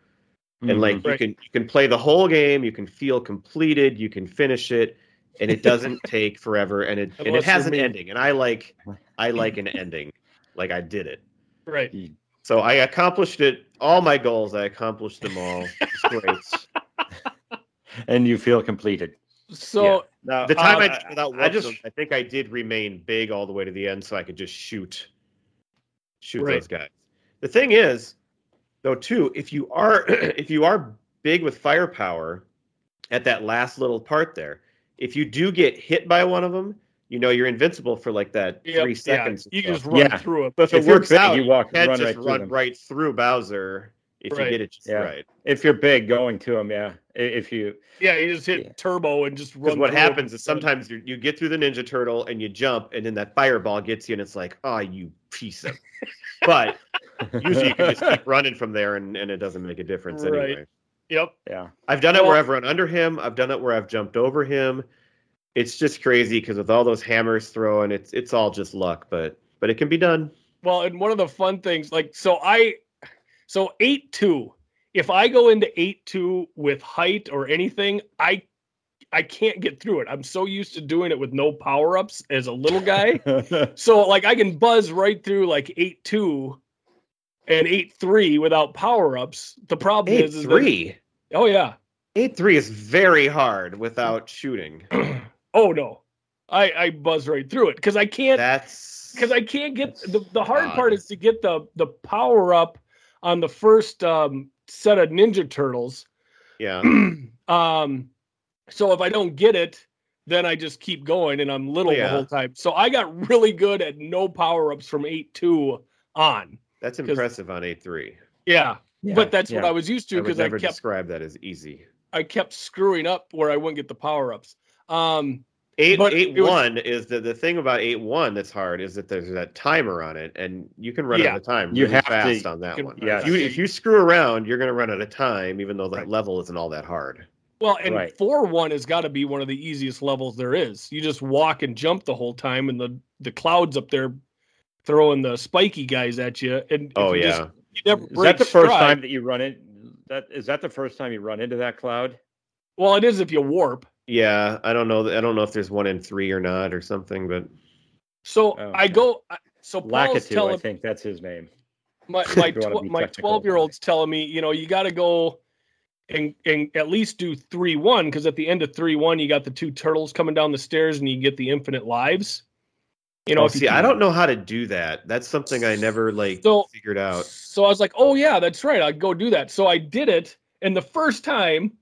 And like Mhm. you can you can play the whole game, you can feel completed, you can finish it, and it doesn't take forever and it and it has you're an me. ending. And I like I like an ending. Like I did it. right. So I accomplished it all my goals, I accomplished them all. It's great. and you feel completed. So Now, the time Um, I did without I just- zones, I think I did remain big all the way to the end, so I could just shoot, shoot Right. those guys. The thing is, though, too, if you are if you are big with firepower at that last little part there, if you do get hit by one of them, you know you're invincible for like that yep, three seconds. and you can just run Yeah. through it. but if, if it works big, out, you walk- can't run just right through run them. right through Bowser if Right. you get it just Yeah. right. If you're big, going to him, yeah. If you, Yeah, you just hit Yeah. turbo and just Because run. what happens is sometimes you, you get through the Ninja Turtle and you jump, and then that fireball gets you, and it's like, oh, you piece of. But usually you can just keep running from there, and, and it doesn't make a difference Right. anyway. Yep. yeah. I've done it Well- where I've run under him. I've done it where I've jumped over him. It's just crazy because with all those hammers throwing, it's it's all just luck, but but it can be done. Well, and one of the fun things, like, so I, so eight two. If I go into eight two with height or anything, I, I can't get through it. I'm so used to doing it with no power ups as a little guy. so like I can buzz right through like eight two, and eight three without power ups. The problem Eight is, is that- three. oh yeah. Eight three is very hard without shooting. oh no, I I buzz right through it because I can't That's because I can't get the the hard odd. part is to get the the power up on the first um, set of Ninja Turtles. yeah. um, so if I don't get it, then I just keep going and I'm little Yeah. the whole time. So I got really good at no power ups from eight two on. That's impressive on eight three. Yeah, Yeah, but that's what. I was used to because I, never kept describe that as easy. I kept screwing up where I wouldn't get the power ups. Um, Eight But eight it was- one is the the thing about eight one that's hard is that there's that timer on it and you can run Yeah. out of time You really have to- fast on that can- one. yeah. If you if you screw around, you're gonna run out of time, even though the Right. level isn't all that hard. well, and Right. four one has got to be one of the easiest levels there is. You just walk and jump the whole time, and the the clouds up there throwing the spiky guys at you. And Oh you yeah. just- you never Is break that the first time that you run it? That is that the first time you run into that cloud? Well, it is if you warp. Yeah, I don't know. I don't know if there's one in three or not or something, but So Oh, I okay. go. I- So Paul's Lakitu, I telling think that's his name. my my If you wanna tw- my twelve year old's telling me, you know, you got to go and and at least do three one because at the end of three one, you got the two turtles coming down the stairs and you get the infinite lives. You know, oh, if you see, I don't know how to do that. That's something I never like So- figured out. So I was like, oh yeah, that's right. I'd go do that. So I did it, and the first time,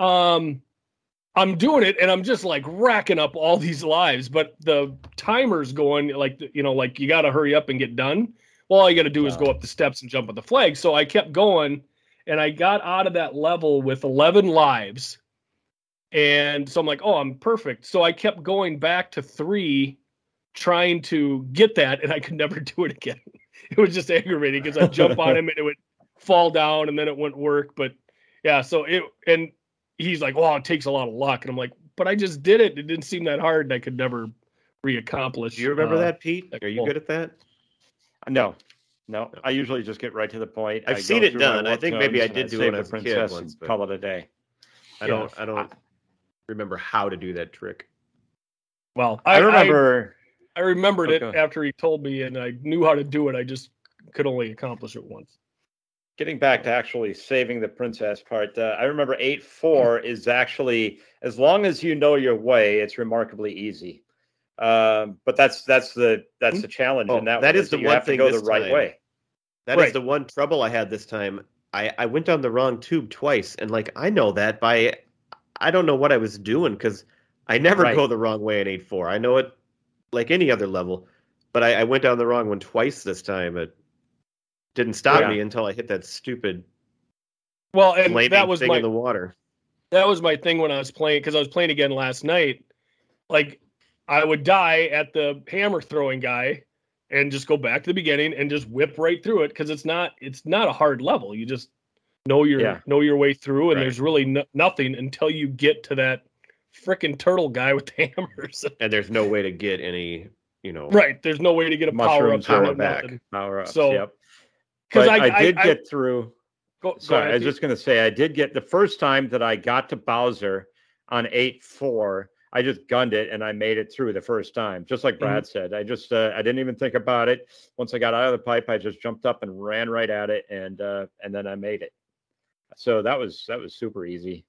um, I'm doing it, and I'm just like racking up all these lives, but the timer's going like you know, like you got to hurry up and get done. Well, all you got to do is go up the steps and jump on the flag. So I kept going, and I got out of that level with 11 lives, and so I'm like, oh, I'm perfect. So I kept going back to three, trying to get that, and I could never do it again it was just aggravating because I'd jump on him and it would fall down and then it wouldn't work. But yeah, so it and he's like, "Oh, it takes a lot of luck," and I'm like, "But I just did it. It didn't seem that hard, and I could never reaccomplish." Do you remember uh, that, Pete? that Are you goal. good at that? No, no. I usually just get right to the point. I've I seen it done. I think maybe I did do it save when I the a kid princess once, and call it a day. I don't. I don't remember how to do that trick. Well, I, I, remember. I, remembered it after he told me, and I knew how to do it. I just could only accomplish it once. Getting back to actually saving the princess part, uh, I remember eight four is actually as long as you know your way, it's remarkably easy. Um, but that's that's the that's the challenge, Oh, and that, that is the you one have to go the right time. way. That is Right. the one trouble I had this time. I, I went down the wrong tube twice, and like I know that by I don't know what I was doing because I never Right. go the wrong way in eight four. I know it like any other level, but I, I went down the wrong one twice this time. It didn't stop Yeah. me until I hit that stupid Well, and that was thing my in the water. that was my thing when I was playing because I was playing again last night. Like I would die at the hammer throwing guy and just go back to the beginning and just whip right through it because it's not it's not a hard level. You just know your Yeah. know your way through and Right. there's really no, nothing until you get to that freaking turtle guy with the hammers. And there's no way to get any, you know, right. There's no way to get a power up power back. nothing. Power ups. So, yep. Because I, I, did I, get through. go, go Sorry, ahead, I was just going to say I did get the first time that I got to Bowser on eight four. I just gunned it and I made it through the first time, just like Brad said. I just uh, I didn't even think about it. Once I got out of the pipe, I just jumped up and ran right at it, and uh, and then I made it. So that was that was super easy.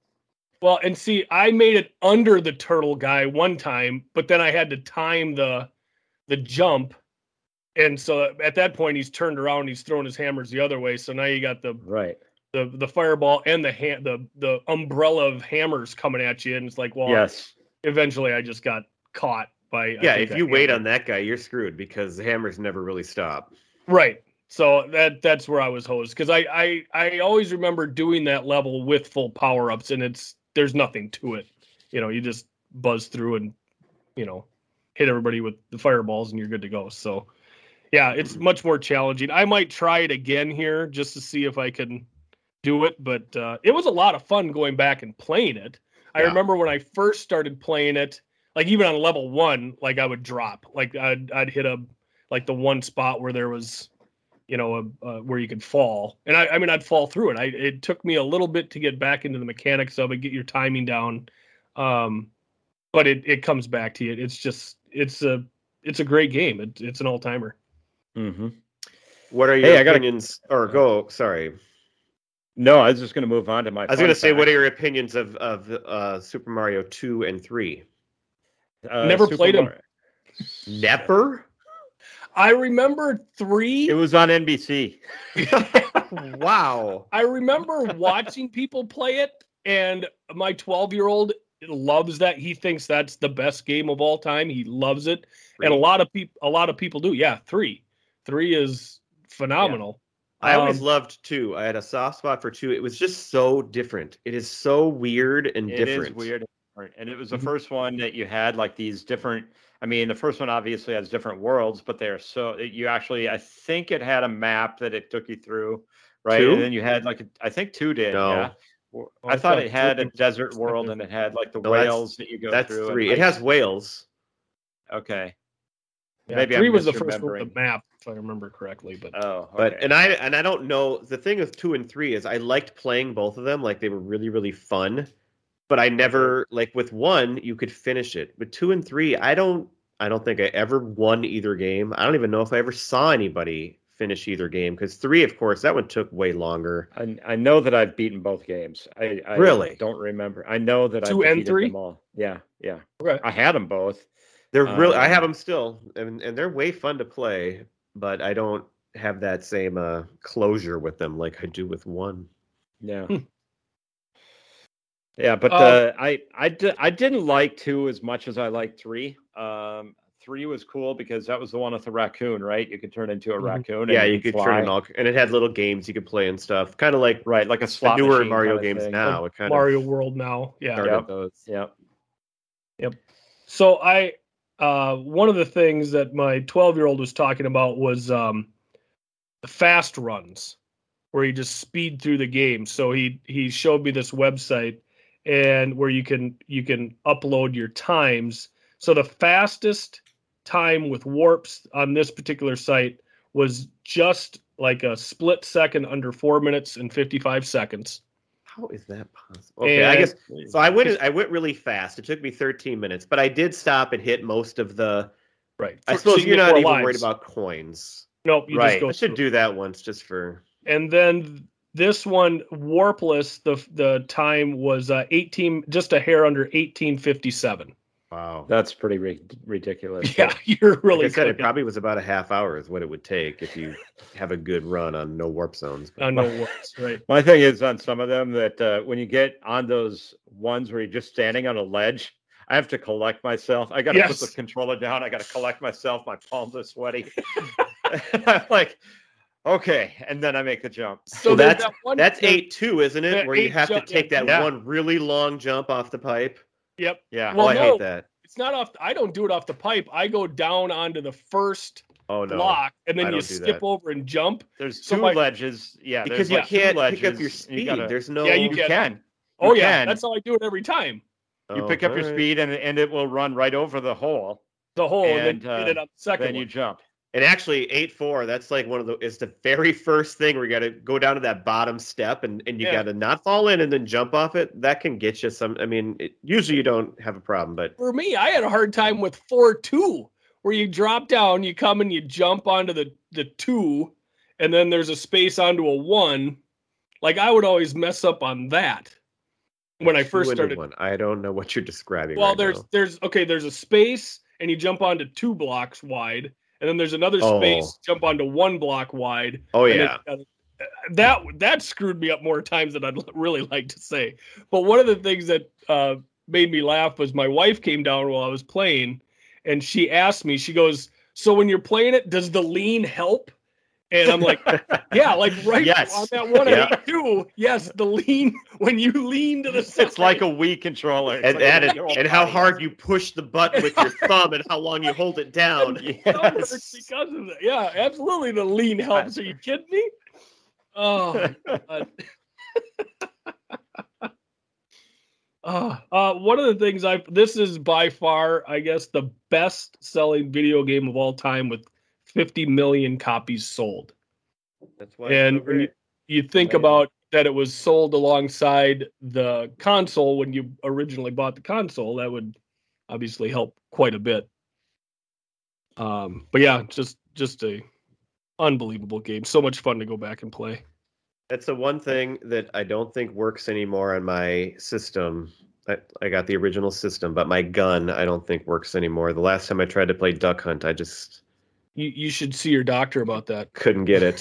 Well, and see, I made it under the turtle guy one time, but then I had to time the the jump. And so at that point he's turned around, he's throwing his hammers the other way. So now you got the Right. the the fireball and the ha- the the umbrella of hammers coming at you and it's like, well, yes. eventually I just got caught by Yeah, if you that wait on that guy, you're screwed because the hammers never really stop. Right. So that that's where I was hosed because I, I I always remember doing that level with full power ups and it's there's nothing to it. You know, you just buzz through and you know hit everybody with the fireballs and you're good to go. So yeah, it's much more challenging. I might try it again here just to see if I can do it, but uh, it was a lot of fun going back and playing it. I Yeah. remember when I first started playing it, like even on level one, like I would drop, like I'd I'd hit a like the one spot where there was you know, a, uh, where you could fall. And I, I mean, I'd fall through it. I, it took me a little bit to get back into the mechanics of it, get your timing down. Um, but it, it comes back to you. It's just, it's a, it's a great game. It, it's an all timer. Hmm What are your Hey, I gotta- opinions? Or go. Sorry, No, I was just going to move on to my. I was going to say, what are your opinions of of uh, Super Mario two and three? uh, Never played 'em. Never. I remember three. It was on NBC. wow. I remember watching people play it, and my 12 year old loves that. He thinks that's the best game of all time. He loves it, and a lot of people, a lot of people do. Yeah, three, three is phenomenal. I always Um, loved two. I had a soft spot for two. It was just so different. It is so weird and It is different. It is weird, and different. and it was the Mhm. first one that you had like these different. I mean, the first one obviously has different worlds, but they're so you actually. I think it had a map that it took you through, right? Two? And then you had like a, I think two did. No. Yeah. Well, Oh, I I thought thought it had a desert world and it had like the No, whales that you go That's through. and, three. like- It has whales. okay. Yeah, Maybe three I'm was the first one with the map, if I remember correctly. But Oh, But and I and I don't know the thing with two and three is I liked playing both of them like they were really really fun, but I never like with one you could finish it. But two and three I don't I don't think I ever won either game. I don't even know if I ever saw anybody finish either game because three of course that one took way longer. I, I know that I've beaten both games. I, I Really? don't remember. I know that Two I and three? them all. Yeah, yeah. okay, I had them both. They're really I Um, have them still and and they're way fun to play, but I don't have that same uh closure with them like I do with one. Yeah. Hmm. yeah, but Um, uh, I I di- I didn't like two as much as I liked three. Um, three was cool because that was the one with the raccoon, right? You could turn into a Mhm. raccoon. and Yeah, you could fly. turn in all and it had little games you could play and stuff. Kind of like right, like a slot newer Mario kinda games thing. now. It kind Mario of World now. Yeah. started Yep. those. Yeah. So I, uh, one of the things that my 12 year old was talking about was um, the fast runs, where you just speed through the game. So he he showed me this website, and where you can you can upload your times. So the fastest time with warps on this particular site was just like a split second under four minutes and 55 seconds. How is that possible? Okay, I guess so. I went. I went really fast. It took me 13 minutes, but I did stop and hit most of the. Right. I So suppose you you're not even lives. worried about coins, Nope. You right? just go I should through. do that once just for. and then this one warpless the the time was uh 18 just a hair under 1857 Wow. That's pretty ri- ridiculous. yeah you're really like I said, it probably was about a half hour is what it would take if you have a good run on no warp zones. But i know what's right My thing is on some of them that uh, when you get on those ones where you're just standing on a ledge, I have to collect myself. I got to Yes. put the controller down. I got to collect myself. My palms are sweaty. I'm like, okay, and then I make the jump. so there's that's that That's eight two, isn't it? Where you have to take that Yeah. one really long jump off the pipe. Yep Yeah. Well, oh, I no. hate that. it's not off i don't do it off the pipe i go down onto the first Oh no. block and then you skip that. over and jump there's so two my- ledges. Yeah. because you like can't pick up your and you speed. gotta- There's no. Yeah, you you can. can. oh You yeah can. that's how i do it every time You Oh, pick up your speed and, and it will run right over the hole. the hole and, And, then uh, hit it on the second Then you jump. And actually, eight four. That's like one of the. It's the very first thing where you got to go down to that bottom step, and and you Yeah. got to not fall in and then jump off it. That can get you some. I mean, it, usually you don't have a problem, but for me, I had a hard time with four two, where you drop down, you come and you jump onto the the two, and then there's a space onto a one. Like I would always mess up on that when I first started. One. I don't know what you're describing. Well, right there's now. there's okay, there's a space, and you jump onto two blocks wide, and then there's another Oh. space, jump onto one block wide. Oh yeah. that that screwed me up more times than I'd really like to say. But one of the things that uh, made me laugh was my wife came down while I was playing, and she asked me. She goes, "So when you're playing it, does the lean help?" And I'm like, "Yeah, like right Yes. on that one Yeah. eighty two. Yes, the lean when you lean to the side. It's like a Wii controller. It's and like a and, and how hard you push the button with your thumb and how long you hold it down. Yes. because of that. Yeah, absolutely. The lean helps. Are you kidding me? Oh, my Uh, uh, one of the things I this is by far, I guess, the best selling video game of all time with 50 million copies sold. That's why. And when you, you think about that it was sold alongside the console when you originally bought the console, that would obviously help quite a bit. Um, but yeah, just just a unbelievable game. So much fun to go back and play. That's the one thing that I don't think works anymore on my system. I, I got the original system, but my gun I don't think works anymore. The last time I tried to play Duck Hunt, I just You you should see your doctor about that. couldn't get it.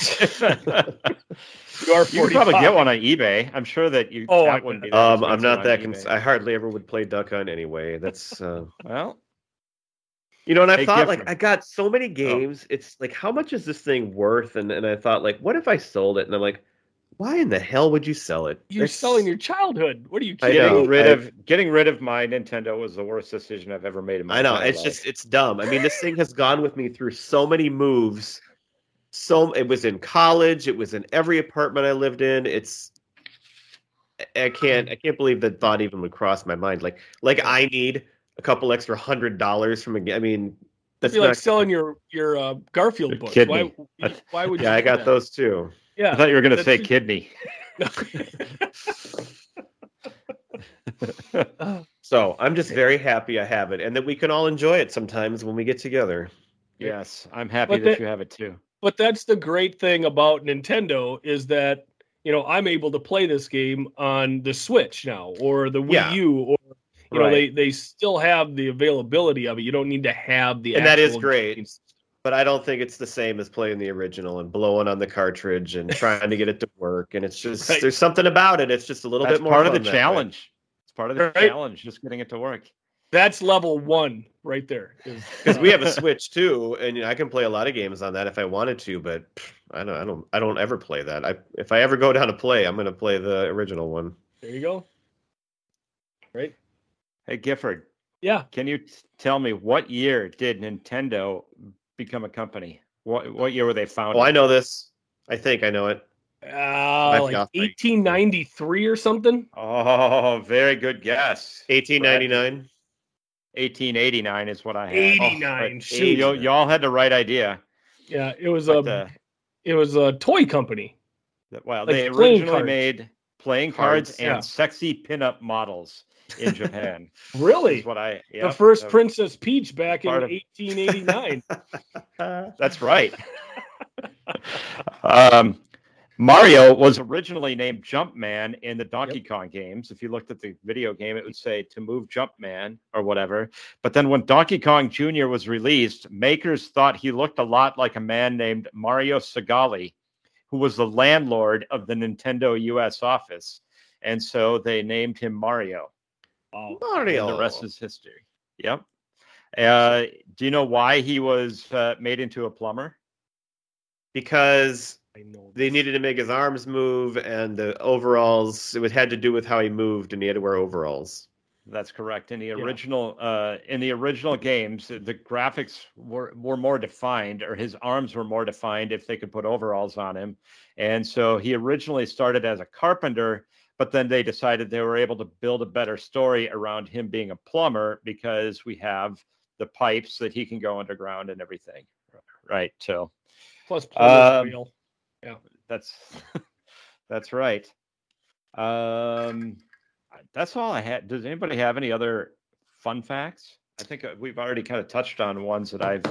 You are You could probably get one on eBay. I'm sure that you. Oh, that I wouldn't be bet. that um, I'm not that. Cons- I hardly ever would play Duck Hunt anyway. That's uh, Well, you know, and I thought like Gifford. I got so many games. It's like how much is this thing worth? And and I thought like, what if I sold it? And I'm like, why in the hell would you sell it? You're It's- selling your childhood. What are you kidding? getting rid I- of getting rid of my Nintendo was the worst decision I've ever made in my life. I know it's life. just it's dumb. I mean, this thing has gone with me through so many moves. So it was in college. It was in every apartment I lived in. It's I can't I can't believe that thought even would cross my mind. Like like I need a couple extra hundred dollars from a game. I mean, that's That'd be like selling your your uh, Garfield Your books. Why, why would Yeah, you I got that? those too. I thought you were going to say just- kidney. So I'm just very happy I have it, and that we can all enjoy it sometimes when we get together. yes, I'm happy that that- you have it too. but that's the great thing about Nintendo is that you know I'm able to play this game on the Switch now or the Wii Yeah. U or you know Right. they they still have the availability of it. You don't need to have the And that is great. game. But I don't think it's the same as playing the original and blowing on the cartridge and trying to get it to work. And it's just Right. there's something about it. It's just a little That's bit more part of the fun that way. challenge. It's part of the Right. challenge, just getting it to work. That's level one right there. because we have a Switch too, and you know, I can play a lot of games on that if I wanted to. But I don't, I don't, I don't ever play that. I if I ever go down to play, I'm going to play the original one. there you go. Right? Hey Gifford, Yeah. can you t- tell me what year did Nintendo become a company? What what year were they founded? Oh, I know this. I think I know it. Uh, like 1893 or something. Oh, very good guess. 1899. 1889 is what I had. 89, Oh, but shoot. you, you all had the right idea. Yeah, it was But a the, it was a toy company. well, like they originally cards. made playing cards, Cards, and yeah. sexy pinup models in Japan. Really? what I the first uh, Princess Peach back in part of- 1889. That's right. um, Mario was originally named Jumpman in the Donkey Kong games. If you looked at the video game, it would say to move Jumpman or whatever. But then when Donkey Kong Jr. was released, makers thought he looked a lot like a man named Mario Segale, who was the landlord of the Nintendo US office. And so they named him Mario. Oh, Mario. The rest is history. Yep. Uh, do you know why he was uh, made into a plumber? because I know. they needed to make his arms move, and the overalls. It had to do with how he moved, and he had to wear overalls. That's correct. In the original, uh, in the original games, the the graphics were were more defined, or his arms were more defined if they could put overalls on him. And so he originally started as a carpenter, but then they decided they were able to build a better story around him being a plumber because we have the pipes that he can go underground and everything. Right. So Plus plumber's Um, wheel. that's that's right. Um, that's all I had. Does anybody have any other fun facts? I think uh, we've already kind of touched on ones that I've.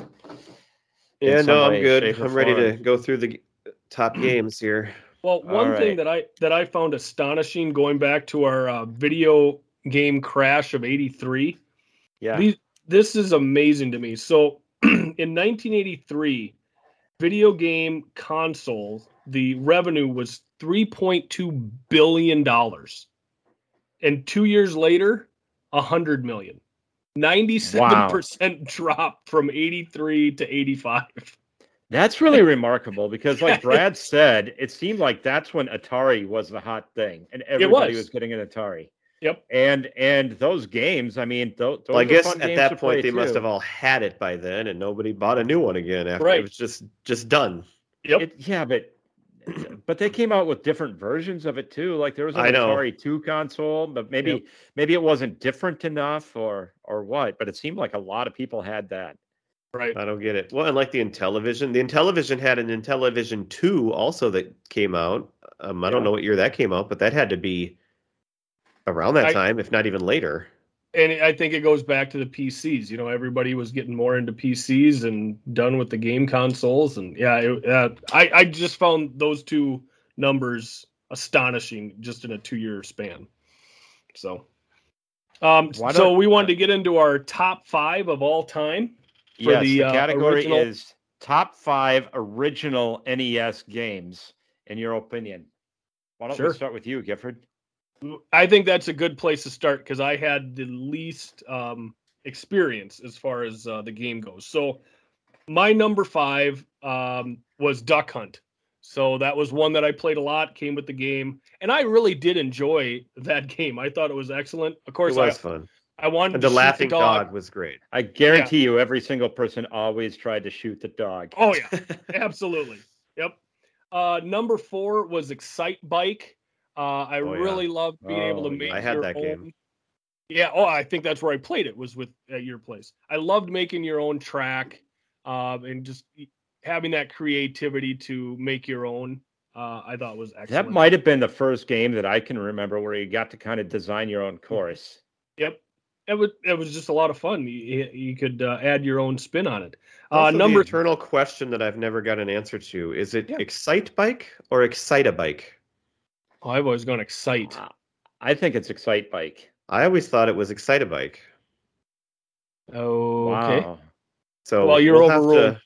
Yeah, some no, I'm way, good. I'm ready to go through the top games here. Well, one All thing that I that I found astonishing going back to our uh, video game crash of 83 Yeah. These, this is amazing to me. So, in 1983, video game consoles, the revenue was 3.2 billion dollars, and two years later, 100 million. 97% drop from 83 to 85. That's really remarkable because, like Brad said, it seemed like that's when Atari was the hot thing, and everybody was. was. getting an Atari. Yep. And and those games, I mean, those. Well, I guess fun at games that point play they must have all had it by then, and nobody bought a new one again after Right. it was just just done. Yep. It, yeah, but but they came out with different versions of it too. Like there was an I know. Atari Two console, but maybe Yep. maybe it wasn't different enough or or what. But it seemed like a lot of people had that. Right. I don't get it. Well, and like the Intellivision, the Intellivision had an Intellivision 2 also that came out. Um, I don't know what year that came out, but that had to be around that I- time, if not even later. and I think it goes back to the PCs. You know, everybody was getting more into PCs and done with the game consoles, and yeah, it, uh, I I just found those two numbers astonishing just in a two year span. So, um, so we wanted to get into our top five of all time. For yes, the, the, uh, category original- is top five original NES games, in your opinion. Why don't Sure. we start with you, Gifford? I think that's a good place to start because I had the least um, experience as far as uh, the game goes. So my number five um, was Duck Hunt. So that was one that I played a lot, came with the game, and I really did enjoy that game. I thought it was excellent. Of course, It was I, fun. I wanted And the laughing dog. dog was great. I guarantee you, every single person always tried to shoot the dog. Oh yeah, absolutely. Yep. Uh, number four was Excite Bike. Uh, I Oh, yeah. really loved being able Oh, to yeah. make I had your that own. game. Yeah. Oh, I think that's where I played it. Was with at your place. I loved making your own track, um, and just having that creativity to make your own. Uh, I thought was excellent. That might have been the first game that I can remember where you got to kind of design your own course. Yep. It was it was just a lot of fun. You, you could uh, add your own spin on it. Uh, Also, number the eternal question that I've never got an answer to is it Yeah. Excite Bike or Excita Bike? oh, I've always gone excite. Uh, I think it's Excite Bike. I always thought it was Excita Bike. Oh, okay. Wow. So Well, you're we'll have overruled. to,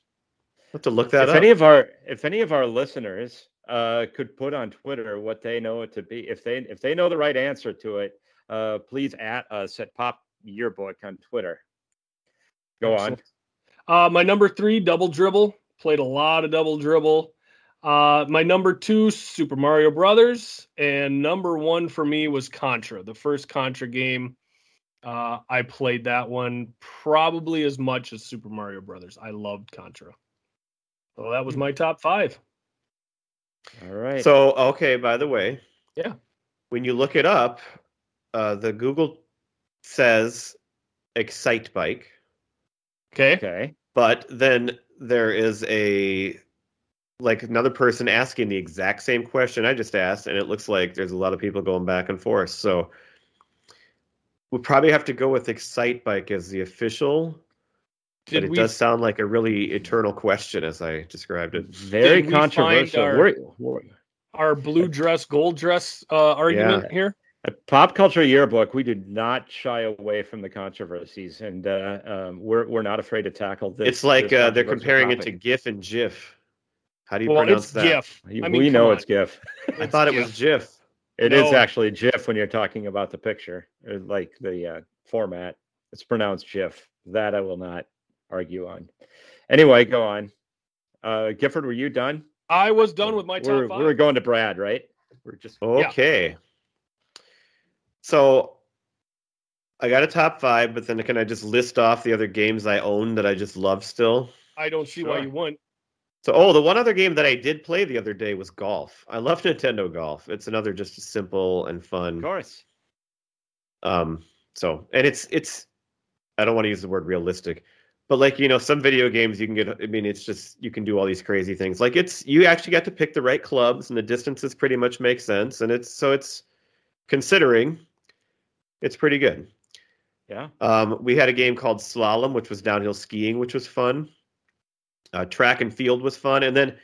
have to look that if up. any of our if any of our listeners uh, could put on Twitter what they know it to be, if they if they know the right answer to it, uh, please at us at Pop Yearbook on Twitter. Go on. Uh, my number three, Double Dribble. Played a lot of Double Dribble. Uh, my number two, Super Mario Brothers, and number one for me was Contra, the first Contra game. Uh, I played that one probably as much as Super Mario Brothers. I loved Contra. So that was my top five. All right. So okay, by the way, Yeah. when you look it up, uh, the Google says Excite Bike, Okay. okay. but then there is a like another person asking the exact same question I just asked, and it looks like there's a lot of people going back and forth. So we'll probably have to go with Excite Bike as the official. Did but it we does sound like a really eternal question as I described it. Very Did we find controversial. our- We're, we're- our blue dress, gold dress uh, argument here? At Pop Culture Yearbook, we do not shy away from the controversies, and uh, um, we're we're not afraid to tackle this. it's like this uh, they're controversial comparing it to. GIF and GIF. How do you Well, pronounce it's that? GIF. We I mean, we know on. it's GIF. I thought it was GIF. It is No. actually GIF when you're talking about the picture, or like the uh, format. It's pronounced GIF. That I will not argue on. Anyway, go on. Uh, Gifford, were you done? I was done with my top we're, five. We're going to Brad, right? We're just Okay. So I got a top five, but then can I just list off the other games I own that I just love still? I don't see why you wouldn't. So, oh, the one other game that I did play the other day was golf. I love Nintendo Golf. It's another just simple and fun. of course. Um, so, and it's it's. I don't want to use the word realistic, but like you know, some video games you can get. I mean, it's just you can do all these crazy things. Like it's you actually got to pick the right clubs, and the distances pretty much make sense, and it's so it's considering, it's pretty good. Yeah. Um, we had a game called Slalom, which was downhill skiing, which was fun. Uh, track and field was fun, and then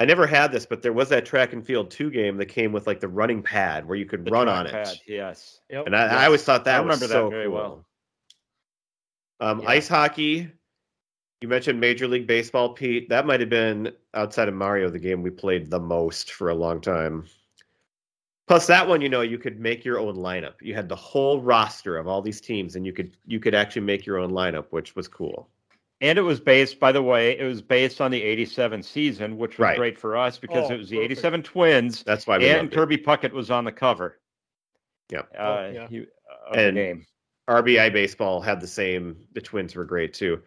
I never had this, but there was that track and field two game that came with like the running pad where you could The run on it, Yes. Yep. and I, Yes. I always thought that I was remember that so very cool. well. Um, Yeah. Ice hockey. You mentioned Major League Baseball, Pete. That might have been outside of Mario the game we played the most for a long time. Plus, that one, you know, you could make your own lineup. You had the whole roster of all these teams, and you could you could actually make your own lineup, which was cool. And it was based, by the way, it was based on the 87 season, which was Right. great for us because Oh, it was the perfect. 87 Twins That's why we and loved it. Kirby Puckett was on the cover. Yep. Uh, Oh, yeah. he- of the And- game. RBI baseball had the same. The Twins were great too.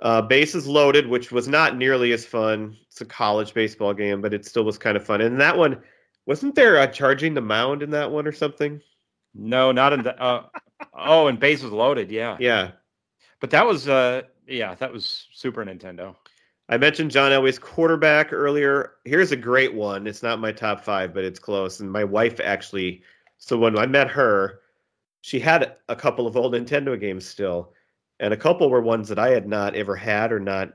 Uh, bases loaded, which was not nearly as fun. It's a college baseball game, but it still was kind of fun. And that one, wasn't there uh, charging the mound in that one or something? No, not in the. Uh, oh, and bases loaded. Yeah. Yeah. But that was, uh, yeah, that was Super Nintendo. I mentioned John Elway's quarterback earlier. Here's a great one. It's not my top five, but it's close. And my wife actually, so when I met her, she had a couple of old Nintendo games still, and a couple were ones that I had not ever had or not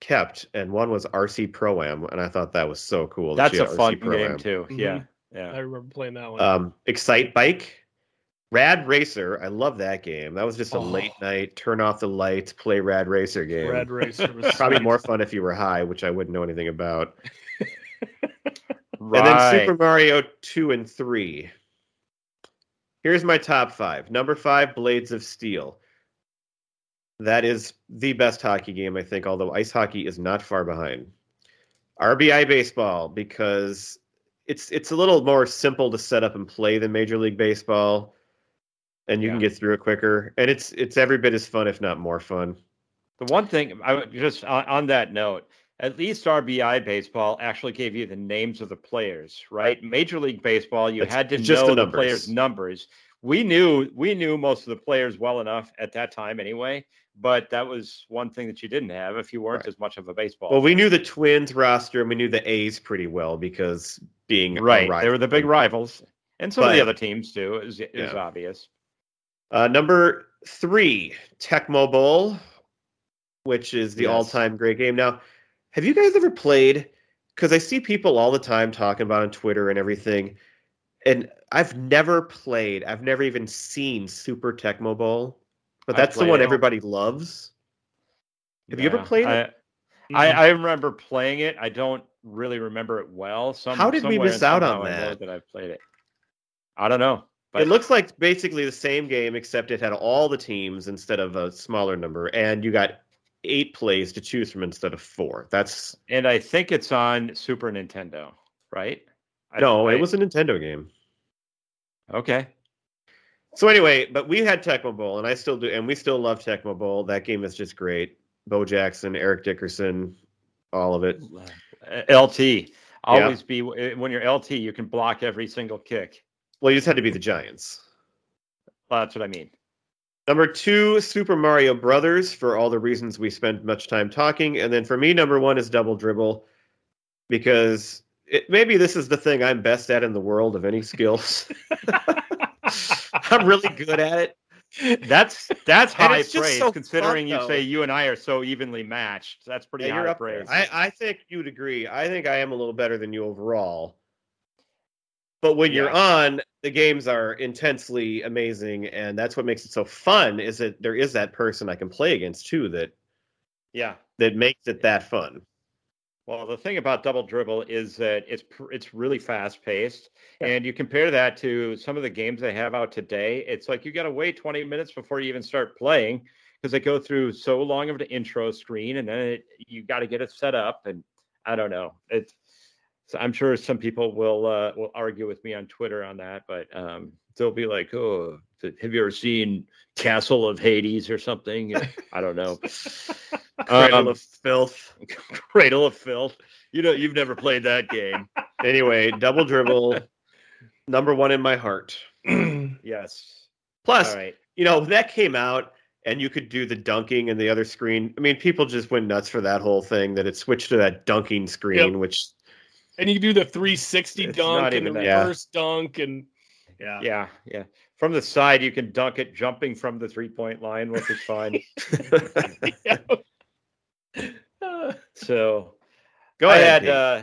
kept, and one was RC Pro Am, and I thought that was so cool. that That's she a fun Pro-Am. game too. Mhm. Yeah, I remember playing that one. Um, Excitebike, Rad Racer. I love that game. That was just a Oh. late night, turn off the lights, play Rad Racer game. Rad Racer was Probably more fun if you were high, which I wouldn't know anything about. Right. And then Super Mario 2 and 3. Here's my top five. Number five, Blades of Steel. That is the best hockey game, I think, although ice hockey is not far behind. RBI baseball, because it's it's a little more simple to set up and play than Major League Baseball. And you can get through it quicker. And it's it's every bit as fun, if not more fun. The one thing I would just on, on that note, at least RBI baseball actually gave you the names of the players, right? Major League Baseball, you It's had to know the the, players' numbers. We knew we knew most of the players well enough at that time anyway, but that was one thing that you didn't have if you weren't Right. as much of a baseball. Well, we knew the Twins roster and we knew the A's pretty well because being a right. They were the big rivals, and some of the other teams too. is, was Yeah. obvious. Uh, number three, Tecmo Bowl, which is the Yes. all-time great game. Now, have you guys ever played? Because I see people all the time talking about on Twitter and everything, and I've never played. I've never even seen Super Tecmo Bowl, but that's the one it. everybody loves. Have you ever played it? I, Mhm. I, I remember playing it. I don't really remember it well. Some, How did we miss out on somehow I that? That I've played it. I don't know. But it looks like basically the same game, except it had all the teams instead of a smaller number, and you got eight plays to choose from instead of four. That's and I think it's on Super Nintendo, right? I- no, I- it was a Nintendo game. okay. So anyway, but we had Tecmo Bowl, and I still do, and we still love Tecmo Bowl. That game is just great. Bo Jackson, Eric Dickerson, all of it. Uh, LT. Always be when you're LT, you can block every single kick. Well, you just had to be the Giants. Well, that's what I mean. Number two, Super Mario Brothers, for all the reasons we spent much time talking. And then for me, number one is Double Dribble, because it, maybe this is the thing I'm best at in the world of any skills. I'm really good at it. That's that's And high it's praise so considering fun, you say you and I are so evenly matched. That's pretty Yeah, high you're praise. I, I think you'd agree. I think I am a little better than you overall. But when you're on, the games are intensely amazing, and that's what makes it so fun. Is that there is that person I can play against too that yeah. that makes it that fun. Well, the thing about double dribble is that it's it's really fast paced, Yeah. and you compare that to some of the games they have out today. It's like you got to wait 20 minutes before you even start playing because they go through so long of the intro screen, and then it, you got to get it set up. And I don't know. It's so I'm sure some people will uh, will argue with me on Twitter on that, but um, they'll be like, "Oh, have you ever seen Castle of Hades or something?" I don't know. Cradle Um, of filth. Cradle of Filth. You know, you've never played that game. Anyway, double dribble, number one in my heart. Yes. Plus, right. you know, that came out and you could do the dunking and the other screen. I mean, people just went nuts for that whole thing that it switched to that dunking screen, which and you do the 360 dunk and the reverse dunk and yeah. Yeah, yeah. From the side, you can dunk it jumping from the three point line, which is fine. Uh, so go I ahead. had, uh,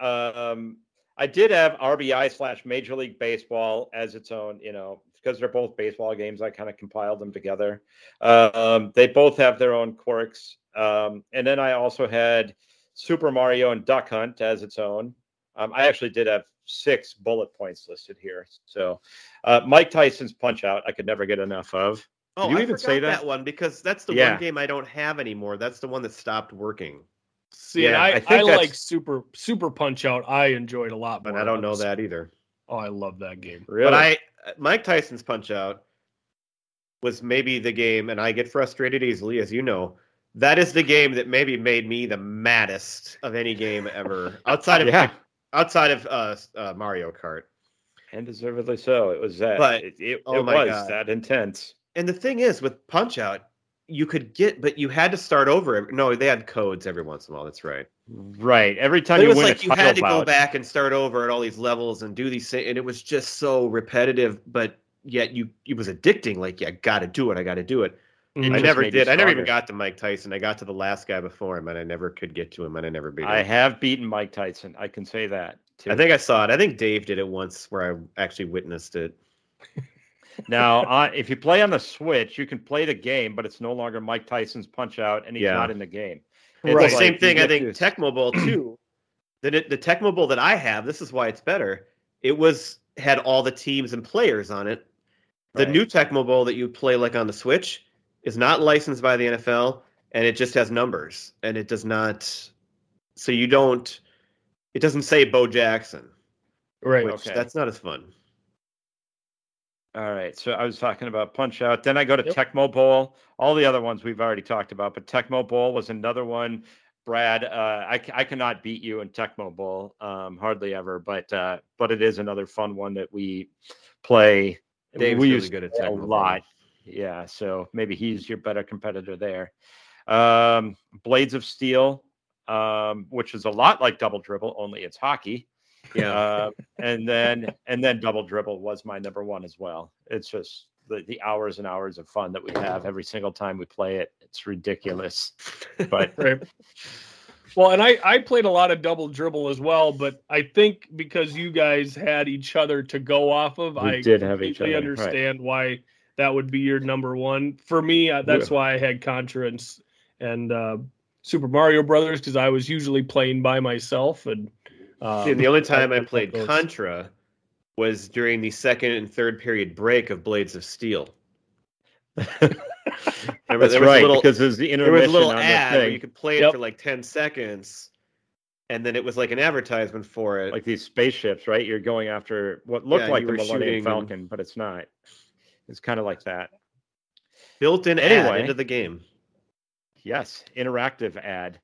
uh, um, I did have RBI slash Major League Baseball as its own, you know, because they're both baseball games. I kind of compiled them together. Um, they both have their own quirks. Um, and then I also had Super Mario and Duck Hunt as its own. Um, I actually did have six bullet points listed here. So uh, Mike Tyson's Punch Out, I could never get enough of. Oh, you I even forgot say that? one because that's the Yeah. one game I don't have anymore. That's the one that stopped working. See, Yeah, I, I I, think that's- like super super punch out. I enjoyed a lot But. I don't know was- that either. Oh, I love that game. Really? But I Mike Tyson's Punch Out was maybe the game, and I get frustrated easily, as you know. That is the game that maybe made me the maddest of any game ever, outside of yeah, outside of uh, uh, Mario Kart. and deservedly so. It was that. But- it, it, oh it my was God. that intense. And the thing is, with Punch Out, you could get, but you had to start over. No, they had codes every once in a while. That's right. Right. Every time But it you was win like you had to go back and start over at all these levels and do these, things, and it was just so repetitive. But yet you it was addicting. Like, yeah, I got to do it. I got to do it. Mm-hmm. It I never did. I never even got to Mike Tyson. I got to the last guy before him, and I never could get to him, and I never beat him. I have beaten Mike Tyson. I can say that. Too. I think I saw it. I think Dave did it once, where I actually witnessed it. now, uh, if you play on the Switch, you can play the game, but it's no longer Mike Tyson's Punch Out, and he's Yeah. not in the game. Right. Well, It's like same thing. I think to- Tecmo Bowl too. The the Tecmo Bowl that I have, this is why it's better. It was had all the teams and players on it. The Right. new Tecmo Bowl that you play like on the Switch is not licensed by the NFL, and it just has numbers, and it does not. So you don't. It doesn't say Bo Jackson, Right. which Okay. that's not as fun. All right. So I was talking about Punch Out. Then I go to Yep. Tecmo Bowl. All the other ones we've already talked about, but Tecmo Bowl was another one. Brad, uh, I, I cannot beat you in Tecmo Bowl, um, hardly ever, but uh, but it is another fun one that we play. Dave's we really use good at a Tecmo Bowl. lot. Yeah, so maybe he's your better competitor there. Um, Blades of Steel, um, which is a lot like Double Dribble, only it's hockey. Yeah. Uh, and then and then double dribble was my number one as well. It's just the, the hours and hours of fun that we have every single time we play it. It's ridiculous. But Right. Well, and I I played a lot of double dribble as well, but I think because you guys had each other to go off of, We I did have each other, right. understand why that would be your number one. For me, uh, that's why I had Contra and and uh, Super Mario Brothers because I was usually playing by myself and. Um, See, the only time I I played those. Contra was during the second and third period break of Blades of Steel. Remember, that's there was a right little- because there's the there was a little ad the where you could play it Yep. for like 10 seconds and then it was like an advertisement for it like these spaceships, right? You're going after what looked Yeah, like the Millennium shooting and- Falcon, but it's not. It's kind of like that. built-in ad Anyway. into the game Yes, interactive ad,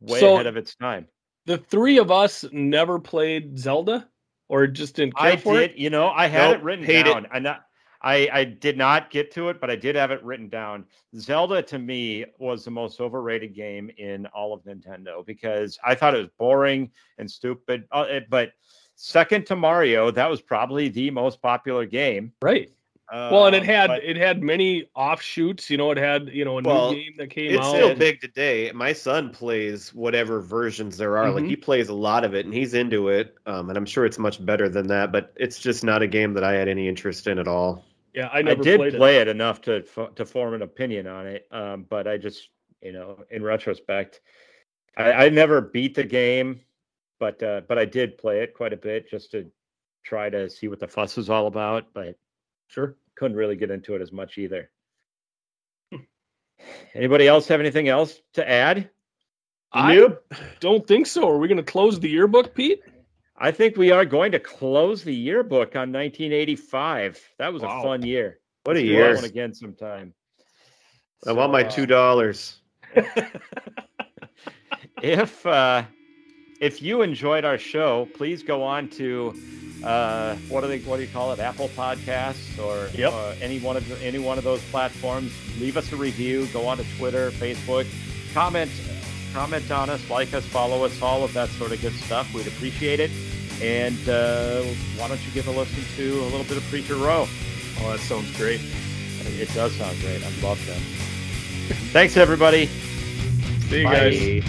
way So- ahead of its time. The three of us never played Zelda, or just didn't care I for did, it. you know, I had Nope, it written hate it. down. I not, I I did not get to it, but I did have it written down. Zelda to me was the most overrated game in all of Nintendo because I thought it was boring and stupid. Uh, but second to Mario, that was probably the most popular game. Right. Well, and it Um, had but- it had many offshoots. You know, it had you know a Well, new game that came it's out. It's still big today my son plays whatever versions there are like Mhm. he plays a lot of it and he's into it um, and i'm sure it's much better than that but it's just not a game that i had any interest in at all yeah, I I, did played play it. enough to to form an opinion on it, um, but I just you know in retrospect, I, I never beat the game, but uh, but I did play it quite a bit just to try to see what the fuss was all about. But Sure. couldn't really get into it as much either. Anybody else have anything else to add? I don't think so. Are we going to close the yearbook, Pete? I think we are going to close the yearbook on 1985. That was Wow. a fun year. what a Let's do year one again sometime. i want my two dollars if uh, if you enjoyed our show, please go on to uh, what do they what do you call it? Apple Podcasts or Yep. uh, any one of the, any one of those platforms. Leave us a review. Go on to Twitter, Facebook, comment comment on us, like us, follow us, all of that sort of good stuff. We'd appreciate it. And uh, why don't you give a listen to a little bit of Preacher Row? Oh, that sounds great. It does sound great. I love them. Thanks, everybody. See you Bye. guys.